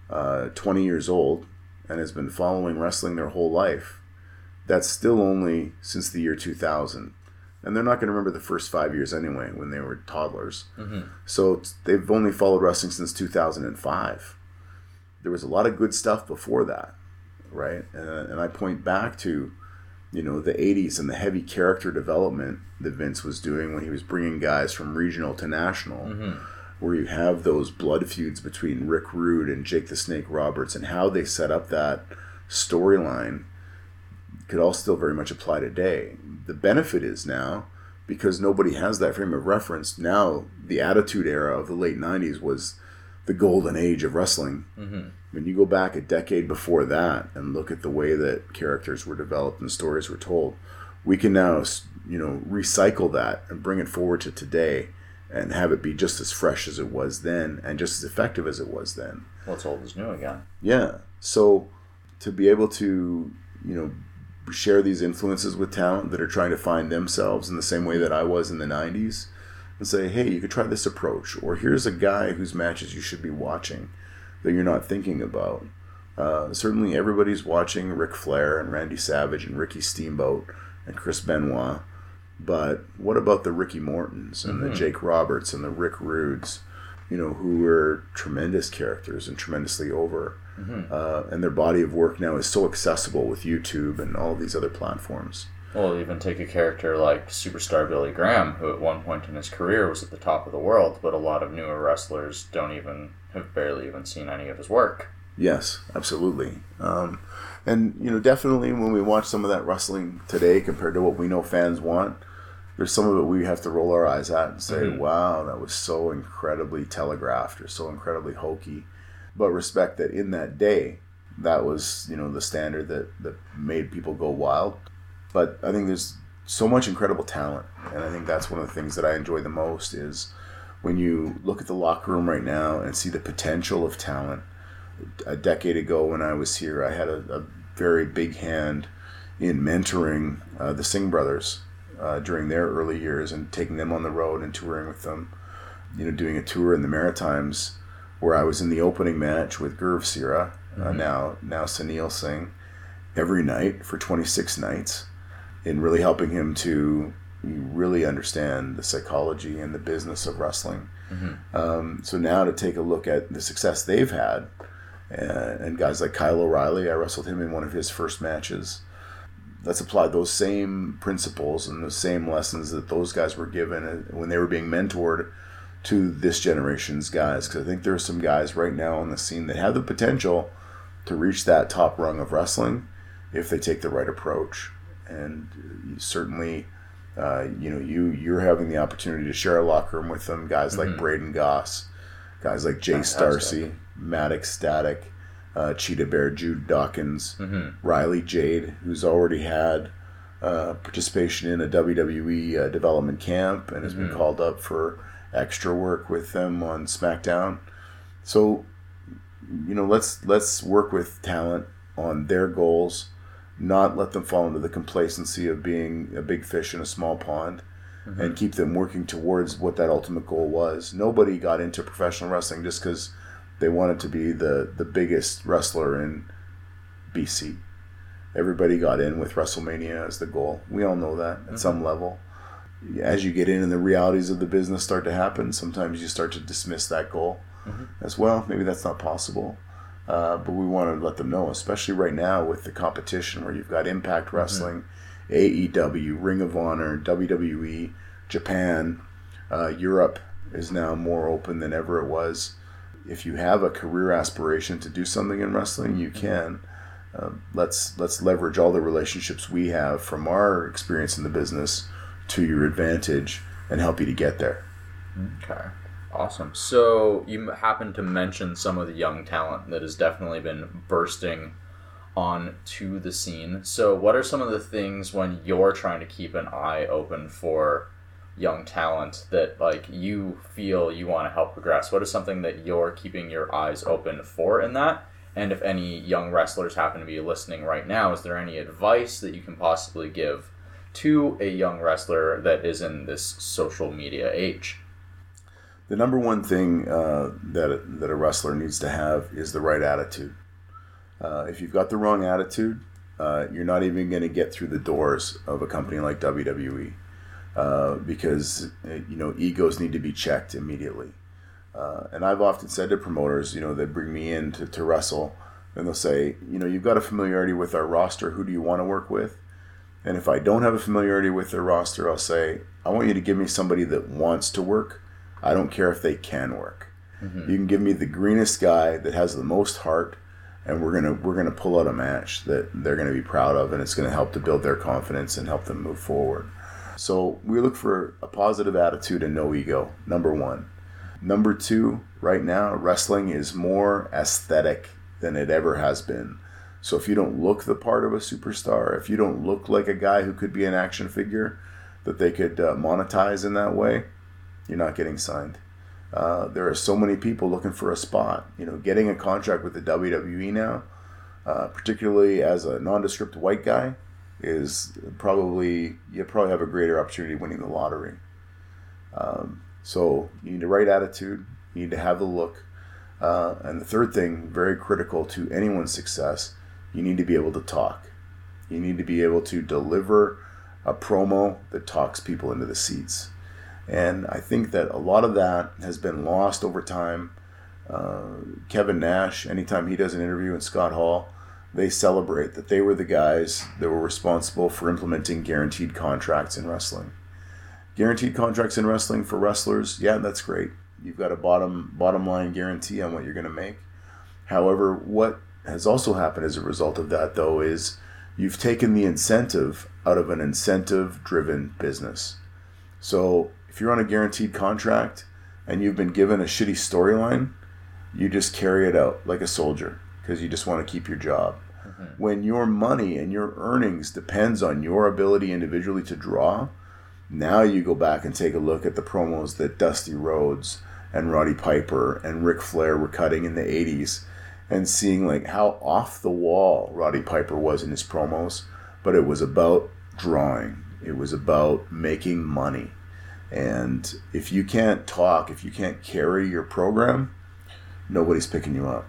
uh, 20 years old and has been following wrestling their whole life, that's still only since the year 2000 and they're not going to remember the first five years anyway when they were toddlers. So it's- they've only followed wrestling since 2005. There was a lot of good stuff before that, right? And, and I point back to, you know, the 80s and the heavy character development that Vince was doing when he was bringing guys from regional to national, mm-hmm. where you have those blood feuds between Rick Rude and Jake the Snake Roberts and how they set up that storyline could all still very much apply today. The benefit is now, because nobody has that frame of reference, now the attitude era of the late 90s was the golden age of wrestling. Mm-hmm. When you go back a decade before that and look at the way that characters were developed and stories were told, we can now, you know, recycle that and bring it forward to today and have it be just as fresh as it was then and just as effective as it was then. What's old is new again. Yeah. So to be able to, you know, share these influences with talent that are trying to find themselves in the same way that I was in the 90s and say, hey, you could try this approach. Or here's a guy whose matches you should be watching that you're not thinking about. Uh, certainly, everybody's watching Ric Flair and Randy Savage and Ricky Steamboat and Chris Benoit. But what about the Ricky Mortons and the Jake Roberts and the Rick Rudes, you know, who were tremendous characters and tremendously over? Uh, and their body of work now is so accessible with YouTube and all these other platforms. Well, even take a character like superstar Billy Graham, who at one point in his career was at the top of the world, but a lot of newer wrestlers don't even have barely even seen any of his work. Yes, absolutely. Um, And you know, definitely when we watch some of that wrestling today compared to what we know fans want, there's some of it we have to roll our eyes at and say, Mhm. "Wow, that was so incredibly telegraphed or so incredibly hokey." But respect that in that day, that was you know the standard that that made people go wild. But I think there's so much incredible talent, and I think that's one of the things that I enjoy the most is when you look at the locker room right now and see the potential of talent. A decade ago, when I was here, I had a, a very big hand in mentoring uh, the Singh brothers uh, during their early years and taking them on the road and touring with them. You know, doing a tour in the Maritimes where I was in the opening match with Gurv Sihra, uh, now now Sunil Singh, every night for 26 nights, in really helping him to really understand the psychology and the business of wrestling. Um, so now to take a look at the success they've had, uh, and guys like Kyle O'Reilly, I wrestled him in one of his first matches. Let's apply those same principles and those same lessons that those guys were given uh, when they were being mentored to this generation's guys. Because I think there are some guys right now on the scene that have the potential to reach that top rung of wrestling if they take the right approach. And certainly, uh, you know, you you're having the opportunity to share a locker room with them. Guys like Braden Goss, guys like Jay. Darcy, Maddox Static, uh, Cheetah Bear, Jude Dawkins, Riley Jade, who's already had uh, participation in a WWE uh, development camp and has been called up for extra work with them on SmackDown. So, you know, let's let's work with talent on their goals, not let them fall into the complacency of being a big fish in a small pond, mm-hmm. and keep them working towards what that ultimate goal was. Nobody got into professional wrestling just because they wanted to be the the biggest wrestler in BC. Everybody got in with WrestleMania as the goal. We all know that at mm-hmm. some level. As you get in and the realities of the business start to happen, sometimes you start to dismiss that goal mm-hmm. as well. Maybe that's not possible. Uh, but we want to let them know, especially right now with the competition where you've got Impact Wrestling, AEW, Ring of Honor, WWE, Japan, uh, Europe is now more open than ever it was. If you have a career aspiration to do something in wrestling, you can. Uh, let's let's leverage all the relationships we have from our experience in the business to your advantage and help you to get there. Okay. Awesome. So you happen to mention some of the young talent that has definitely been bursting on to the scene. So what are some of the things when you're trying to keep an eye open for young talent that like you feel you want to help progress? What is something that you're keeping your eyes open for in that? And if any young wrestlers happen to be listening right now, is there any advice that you can possibly give to a young wrestler that is in this social media age? The number one thing uh, that that a wrestler needs to have is the right attitude. Uh, if you've got the wrong attitude, uh, you're not even going to get through the doors of a company like WWE uh, because uh, you know egos need to be checked immediately. Uh, and I've often said to promoters, you know, they bring me in to, to wrestle, and they'll say, you know, you've got a familiarity with our roster. Who do you want to work with? And if I don't have a familiarity with their roster, I'll say, I want you to give me somebody that wants to work. I don't care if they can work. You can give me the greenest guy that has the most heart, and we're gonna we're gonna pull out a match that they're gonna be proud of, and it's gonna help to build their confidence and help them move forward. So we look for a positive attitude and no ego. Number one. Number two, right now, wrestling is more aesthetic than it ever has been. So if you don't look the part of a superstar, if you don't look like a guy who could be an action figure that they could uh, monetize in that way, you're not getting signed. Uh, there are so many people looking for a spot. You know, getting a contract with the WWE now, uh, particularly as a nondescript white guy, is probably you probably have a greater opportunity winning the lottery. Um, so you need the right attitude. You need to have the look. Uh, and the third thing, very critical to anyone's success, you need to be able to talk. You need to be able to deliver a promo that talks people into the seats. And I think that a lot of that has been lost over time. Uh, Kevin Nash, anytime he does an interview in Scott Hall, they celebrate that they were the guys that were responsible for implementing guaranteed contracts in wrestling. Guaranteed contracts in wrestling for wrestlers, yeah, that's great. You've got a bottom bottom line guarantee on what you're going to make. However, what has also happened as a result of that, though, is you've taken the incentive out of an incentive driven business. So if you're on a guaranteed contract and you've been given a shitty storyline, you just carry it out like a soldier because you just want to keep your job. Mm-hmm. When your money and your earnings depends on your ability individually to draw, now you go back and take a look at the promos that Dusty Rhodes and Roddy Piper and Ric Flair were cutting in the 80s and seeing like how off the wall Roddy Piper was in his promos, but it was about drawing. It was about making money. And if you can't talk, if you can't carry your program, nobody's picking you up.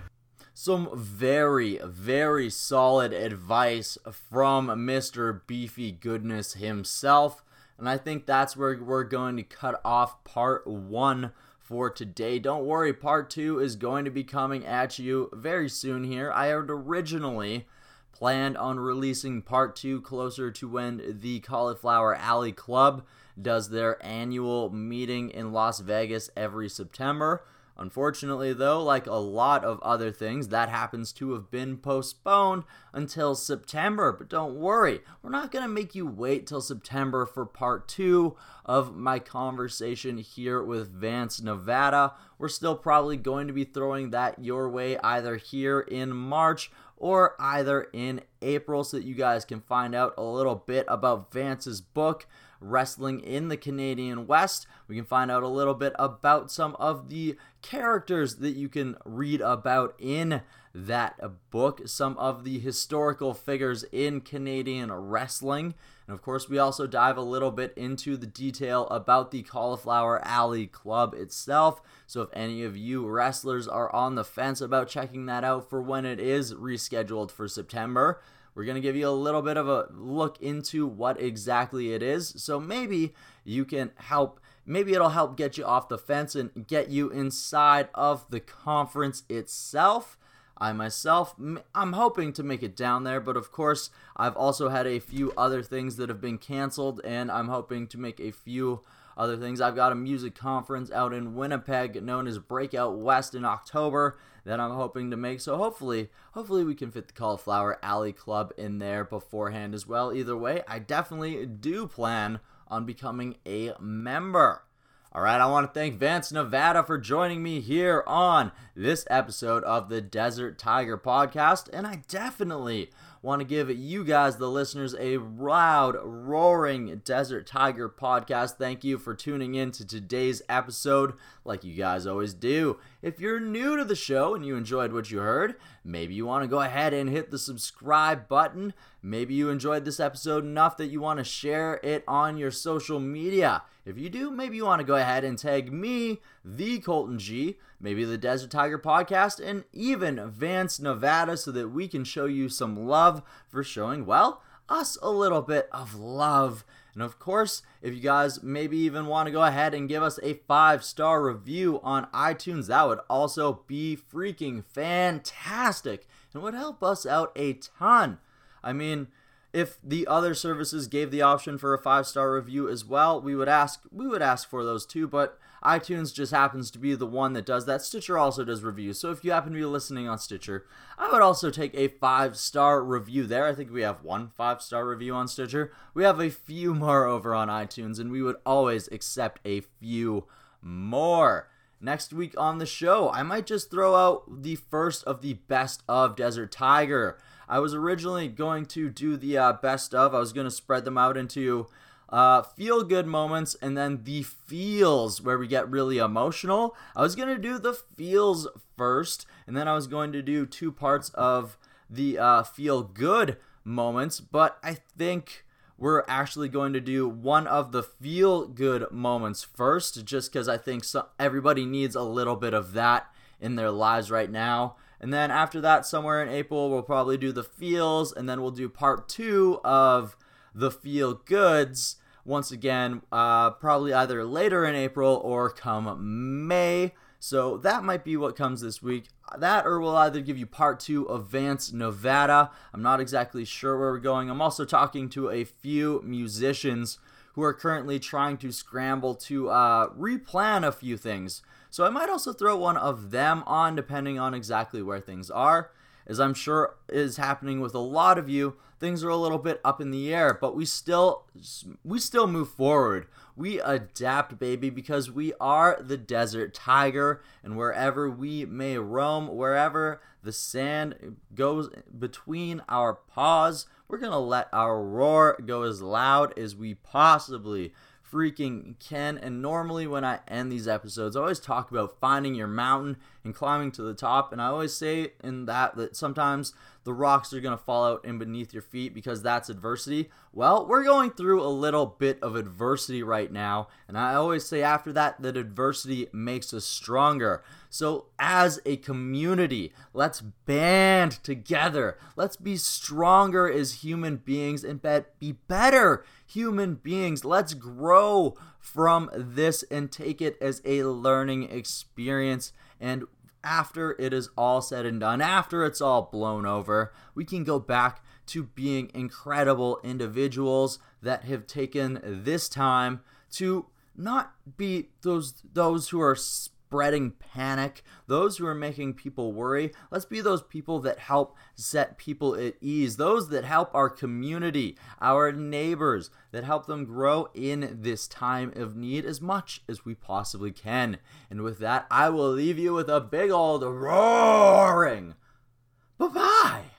Some very, very solid advice from Mr. Beefy Goodness himself. And I think that's where we're going to cut off part one for today. Don't worry, part two is going to be coming at you very soon here. I had originally planned on releasing part two closer to when the Cauliflower Alley Club does their annual meeting in Las Vegas every September. Unfortunately, though, like a lot of other things, that happens to have been postponed until September. But don't worry, we're not going to make you wait till September for part two of my conversation here with Vance Nevada. We're still probably going to be throwing that your way either here in March or either in April so that you guys can find out a little bit about Vance's book. Wrestling in the Canadian West. We can find out a little bit about some of the characters that you can read about in that book, some of the historical figures in Canadian wrestling. And of course, we also dive a little bit into the detail about the Cauliflower Alley Club itself. So, if any of you wrestlers are on the fence about checking that out for when it is rescheduled for September, we're going to give you a little bit of a look into what exactly it is. So maybe you can help, maybe it'll help get you off the fence and get you inside of the conference itself. I myself, I'm hoping to make it down there, but of course, I've also had a few other things that have been canceled, and I'm hoping to make a few other things. I've got a music conference out in Winnipeg known as Breakout West in October that I'm hoping to make. So hopefully, hopefully we can fit the Cauliflower Alley Club in there beforehand as well. Either way, I definitely do plan on becoming a member. All right, I want to thank Vance Nevada for joining me here on this episode of the Desert Tiger podcast, and I definitely want to give you guys, the listeners, a loud, roaring Desert Tiger podcast. Thank you for tuning in to today's episode, like you guys always do. If you're new to the show and you enjoyed what you heard, maybe you want to go ahead and hit the subscribe button. Maybe you enjoyed this episode enough that you want to share it on your social media. If you do, maybe you want to go ahead and tag me, the Colton G, maybe the Desert Tiger podcast, and even Vance Nevada so that we can show you some love for showing, well, us a little bit of love. And of course, if you guys maybe even want to go ahead and give us a five star review on iTunes, that would also be freaking fantastic and would help us out a ton. I mean, if the other services gave the option for a five star review as well, we would ask we would ask for those too, but iTunes just happens to be the one that does that. Stitcher also does reviews. So if you happen to be listening on Stitcher, I would also take a five star review there. I think we have one five star review on Stitcher. We have a few more over on iTunes, and we would always accept a few more. Next week on the show, I might just throw out the first of the best of Desert Tiger. I was originally going to do the uh, best of. I was going to spread them out into uh, feel good moments and then the feels where we get really emotional. I was going to do the feels first, and then I was going to do two parts of the uh, feel good moments, but I think we're actually going to do one of the feel good moments first, just because I think so- everybody needs a little bit of that in their lives right now. And then after that, somewhere in April, we'll probably do the feels, and then we'll do part two of the feel goods. Once again, uh, probably either later in April or come May. So that might be what comes this week. That or we'll either give you part two of Vance Nevada. I'm not exactly sure where we're going. I'm also talking to a few musicians who are currently trying to scramble to uh, replan a few things. So I might also throw one of them on depending on exactly where things are. As I'm sure is happening with a lot of you, things are a little bit up in the air, but we still we still move forward. We adapt, baby, because we are the desert tiger, and wherever we may roam, wherever the sand goes between our paws, we're gonna let our roar go as loud as we possibly freaking can. And normally, when I end these episodes, I always talk about finding your mountain and climbing to the top. And I always say in that that sometimes the rocks are going to fall out in beneath your feet because that's adversity. Well, we're going through a little bit of adversity right now. And I always say after that that adversity makes us stronger. So, as a community, let's band together. Let's be stronger as human beings and be better human beings. Let's grow from this and take it as a learning experience. And after it is all said and done, after it's all blown over, we can go back to being incredible individuals that have taken this time to not be those those who are spreading panic, those who are making people worry. Let's be those people that help set people at ease, those that help our community, our neighbors, that help them grow in this time of need as much as we possibly can. And with that, I will leave you with a big old roaring. Bye bye.